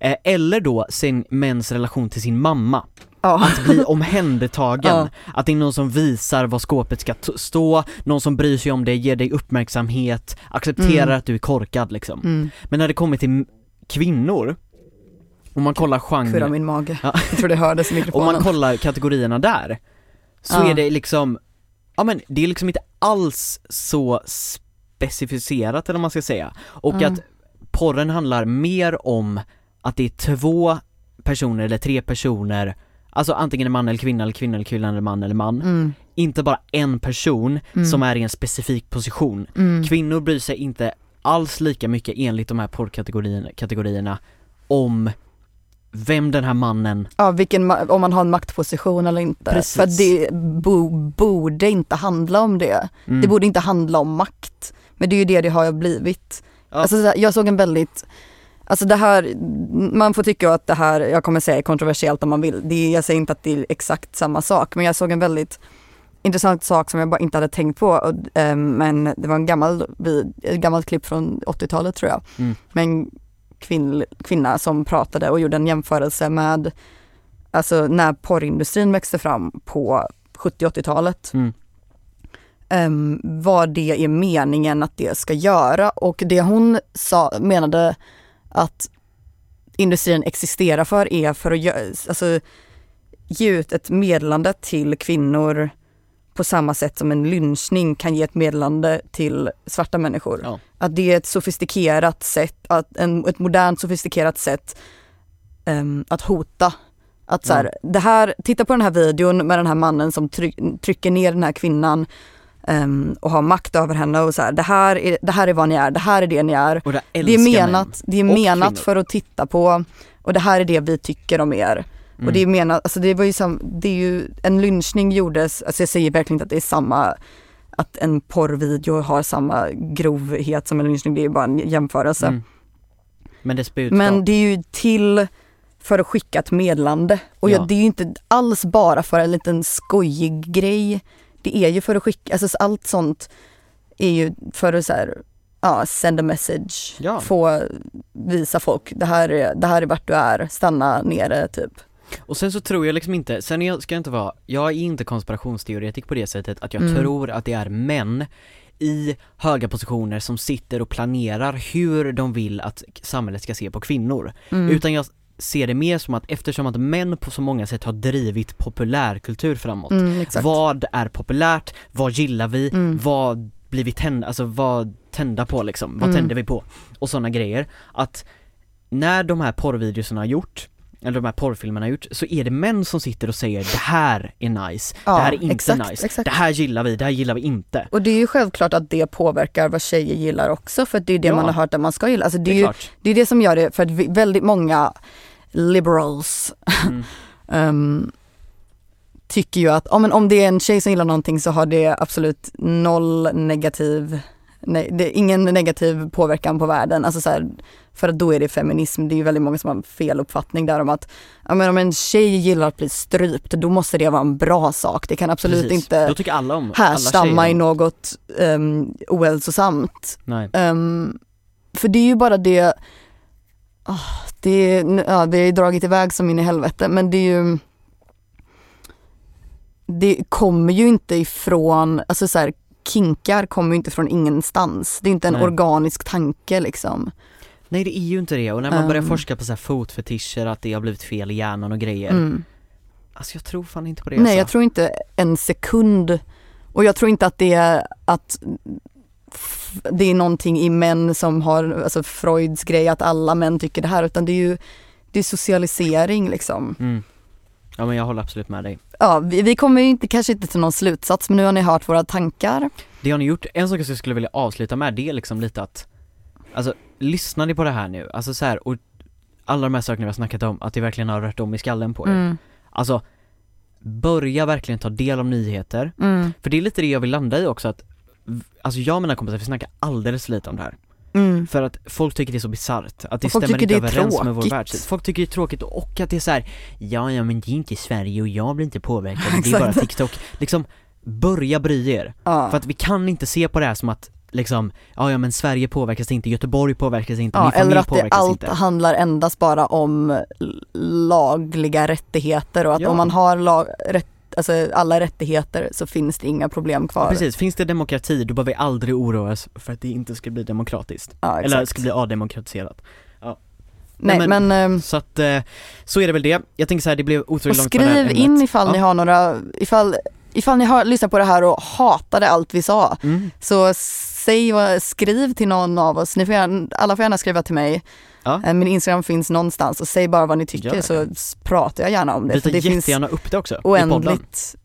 Eh, eller då sin mäns relation till sin mamma. ja. Att bli (laughs) omhändertagen. Ja. Att det är någon som visar var skåpet ska stå, någon som bryr sig om dig, ger dig uppmärksamhet, accepterar Mm. att du är korkad liksom. Mm. Men när det kommer till kvinnor, om man kollar Kurra genre, min mage. Ja. Jag tror det hördes i om mikrofonen. man kollar kategorierna där, så Ja. är det liksom, ja men det är liksom inte alls så specificerat eller vad man ska säga. Och Mm. att porren handlar mer om att det är två personer eller tre personer, alltså antingen en man eller kvinna eller kvinna eller kvinna eller man eller man, Mm. inte bara en person Mm. som är i en specifik position. Mm. Kvinnor bryr sig inte alls lika mycket enligt de här porrkategorierna kategorierna om vem den här mannen, Ja, vilken, ma- om man har en maktposition eller inte. Precis. För det bo, borde inte handla om det. mm, Det borde inte handla om makt. Men det är ju det det har blivit. Ja. Alltså, jag såg en väldigt, alltså det här, man får tycka att det här, jag kommer säga är kontroversiellt om man vill. Det jag säger inte att det är exakt samma sak, men jag såg en väldigt intressant sak som jag bara inte hade tänkt på. Och, ehm, men det var en gammal, ett gammalt klipp från 80-talet tror jag. Mm. Med en kvinn, kvinna som pratade och gjorde en jämförelse med alltså när porrindustrin växte fram på 70-80-talet. Mm. um, vad det är meningen att det ska göra och det hon sa, menade att industrin existerar för är för att alltså, ge ut ett meddelande till kvinnor på samma sätt som en lynchning kan ge ett meddelande till svarta människor. Ja. Att det är ett sofistikerat sätt, att en, ett modernt sofistikerat sätt um, att hota. Att så här, det här, titta på den här videon med den här mannen som tryck, trycker ner den här kvinnan um, och har makt över henne och så här, det här, är, det här är vad ni är, det här är det ni är. Det, Det är menat, det är menat kvinnor. för att titta på och det här är det vi tycker om er. Mm. Och det är menat, alltså det var ju som, det är ju, en lynchning gjordes, alltså jag säger verkligen inte att det är samma, att en porrvideo har samma grovhet som en lynchning, det är ju bara en jämförelse. Mm. Men dess budskap. Men det är ju till för att skicka ett medlande. Och Ja. jag, det är ju inte alls bara för en liten skojig grej. Det är ju för att skicka, alltså så allt sånt är ju för att så här, ja, send a message. Ja. Få visa folk, det här, är, det här är vart du är, stanna nere typ. Och sen så tror jag liksom inte, sen jag, ska jag inte vara, jag är inte konspirationsteoretik på det sättet att jag Mm. tror att det är män i höga positioner som sitter och planerar hur de vill att samhället ska se på kvinnor. Mm. Utan jag ser det mer som att eftersom att män på så många sätt har drivit populärkultur framåt. Mm. Vad är populärt? Vad gillar vi? Mm. Vad blir vi tända, alltså vad tända på liksom? Vad Mm. tänder vi på? Och sådana grejer. Att när de här porrvideorna har gjort eller de här porrfilmerna har gjort, så är det män som sitter och säger det här är nice, Ja, det här är inte exakt, nice, exakt. det här gillar vi, det här gillar vi inte. Och det är ju självklart att det påverkar vad tjejer gillar också för det är det Ja. man har hört att man ska gilla. Alltså det, Det är är ju, det är det som gör det, för att vi, väldigt många liberals Mm. ehm, (laughs) tycker ju att ja, men om det är en tjej som gillar någonting så har det absolut noll negativ, nej, det är ingen negativ påverkan på världen. Alltså så här, för att då är det feminism. Det är ju väldigt många som har fel uppfattning där om att ja, men om en tjej gillar att bli strypt då måste det vara en bra sak. Det kan absolut Precis. inte Då tycker alla om, alla härstamma tjejer i något um, ohälsosamt. Nej. Ehm, för det är ju bara det, ah, det, är- ja, det är dragit iväg som in i helvete men det är ju Det kommer ju inte ifrån, alltså så här, kinkar kommer ju inte från ingenstans. Det är inte en Nej. organisk tanke liksom. Nej det är ju inte det och när man börjar Ehm. forska på så här fotfetischer, att det har blivit fel i hjärnan och grejer. Mm. Alltså jag tror fan inte på det Nej alltså. jag tror inte en sekund och jag tror inte att det är att det är någonting i män som har, alltså Freuds grej att alla män tycker det här utan det är ju det är socialisering liksom. Mm. Ja men jag håller absolut med dig. Ja, vi, vi kommer ju inte, kanske inte till någon slutsats men nu har ni hört våra tankar. Det har ni gjort, en sak jag skulle vilja avsluta med det är liksom lite att Alltså, lyssnar ni på det här nu? Alltså så här, och alla de här sakerna vi har snackat om, att det verkligen har rört om i skallen på er. Mm. Alltså, börja verkligen ta del av nyheter. Mm. För det är lite det jag vill landa i också att Alltså jag och mina kompisar, vi snackar alldeles för lite om det här. Mm. För att folk tycker det är så bisarrt, att det stämmer inte det överens med vår tråkigt. världssyn. Folk tycker det är tråkigt och att det är så här, ja ja men det är inte Sverige och jag blir inte påverkad, det är (laughs) bara TikTok. Liksom, börja bry er. Ja. För att vi kan inte se på det här som att liksom, ja ja men Sverige påverkas inte, Göteborg påverkas inte, Ja, min familj eller att det påverkas allt inte. handlar endast bara om lagliga rättigheter och att Ja. om man har lag, rätt, alltså alla rättigheter så finns det inga problem kvar. Precis, finns det demokrati då behöver vi aldrig oroa oss för att det inte ska bli demokratiskt. Ja, Eller ska bli ademokratiserat. Nej Nej, men, ehm, Så att, eh, så är det väl det. Jag tänker så här, det blev otroligt långt skriv in ifall Ja. ni har några, ifall, ifall ni har lyssnat på det här och hatade allt vi sa. Mm. Så säg, skriv till någon av oss, ni får gärna, alla får gärna skriva till mig. Ja. Eh, Min Instagram finns någonstans och säg bara vad ni tycker så pratar jag gärna om det. Vi tar det finns jättegärna upp det också oändligt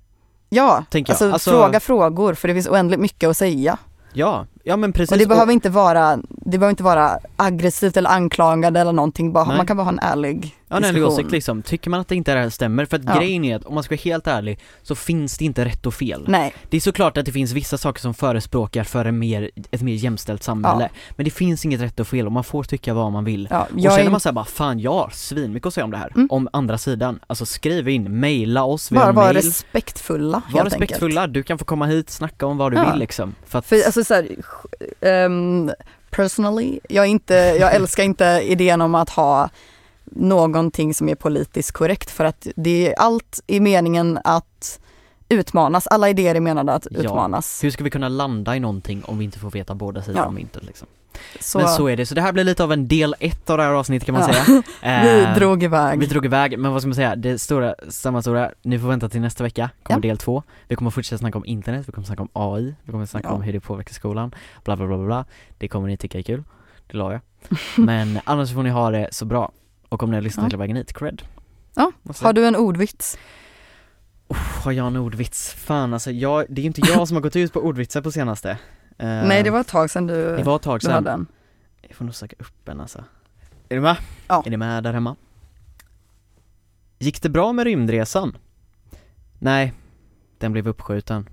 Ja, alltså, Alltså- fråga frågor för det finns oändligt mycket att säga. Ja, ja men precis. Och det behöver inte vara, det behöver inte vara aggressivt eller anklagande eller någonting, bara, Nej. man kan bara ha en ärlig Ja, en diskussion. åsikt liksom. Tycker man att det inte det här stämmer, för att Ja. grejen är att om man ska vara helt ärlig så finns det inte rätt och fel. Nej, Det är såklart att det finns vissa saker som förespråkar för en mer, ett mer jämställt samhälle, men det finns inget rätt och fel och man får tycka vad man vill. ja, Och känner är man såhär bara, fan jag har svinmycket att säga om det här, Mm. om andra sidan, alltså skriv in, mejla oss, vi bara har vara mail. respektfulla Var helt respektfulla, du kan få komma hit, snacka om vad du Ja. vill liksom. För att, För alltså så här, ehm, personally, jag, är inte, jag älskar inte idén om att ha någonting som är politiskt korrekt för att det är allt i meningen att utmanas, alla idéer är menade att Ja. utmanas. Hur ska vi kunna landa i någonting om vi inte får veta båda sidor Ja. om myntet liksom? Så, Men så är det, så det här blir lite av en del ett av det här avsnittet kan man Ja. säga (laughs) vi Eh, drog iväg. Vi drog iväg, men vad ska man säga, det stora, samma stora, ni får vänta till nästa vecka, kommer Ja. del två Vi kommer fortsätta snacka om internet, vi kommer snacka om AI, vi kommer snacka Ja. om hur det påverkar skolan, bla bla bla bla Det kommer ni tycka är kul, det la jag (laughs) Men annars får ni ha det så bra Och om ni har lyssnat Ja. hela vägen hit, cred Ja, Har du en ordvits? Har jag en ordvits? Fan alltså, jag, det är inte jag som har gått ut på ordvitsar på senaste Eh, Nej det var ett tag sedan du, Det var ett tag sedan, en. jag får nog söka upp en alltså Är du med? Ja. Är ni med där hemma? Gick det bra med rymdresan? Nej, den blev uppskjuten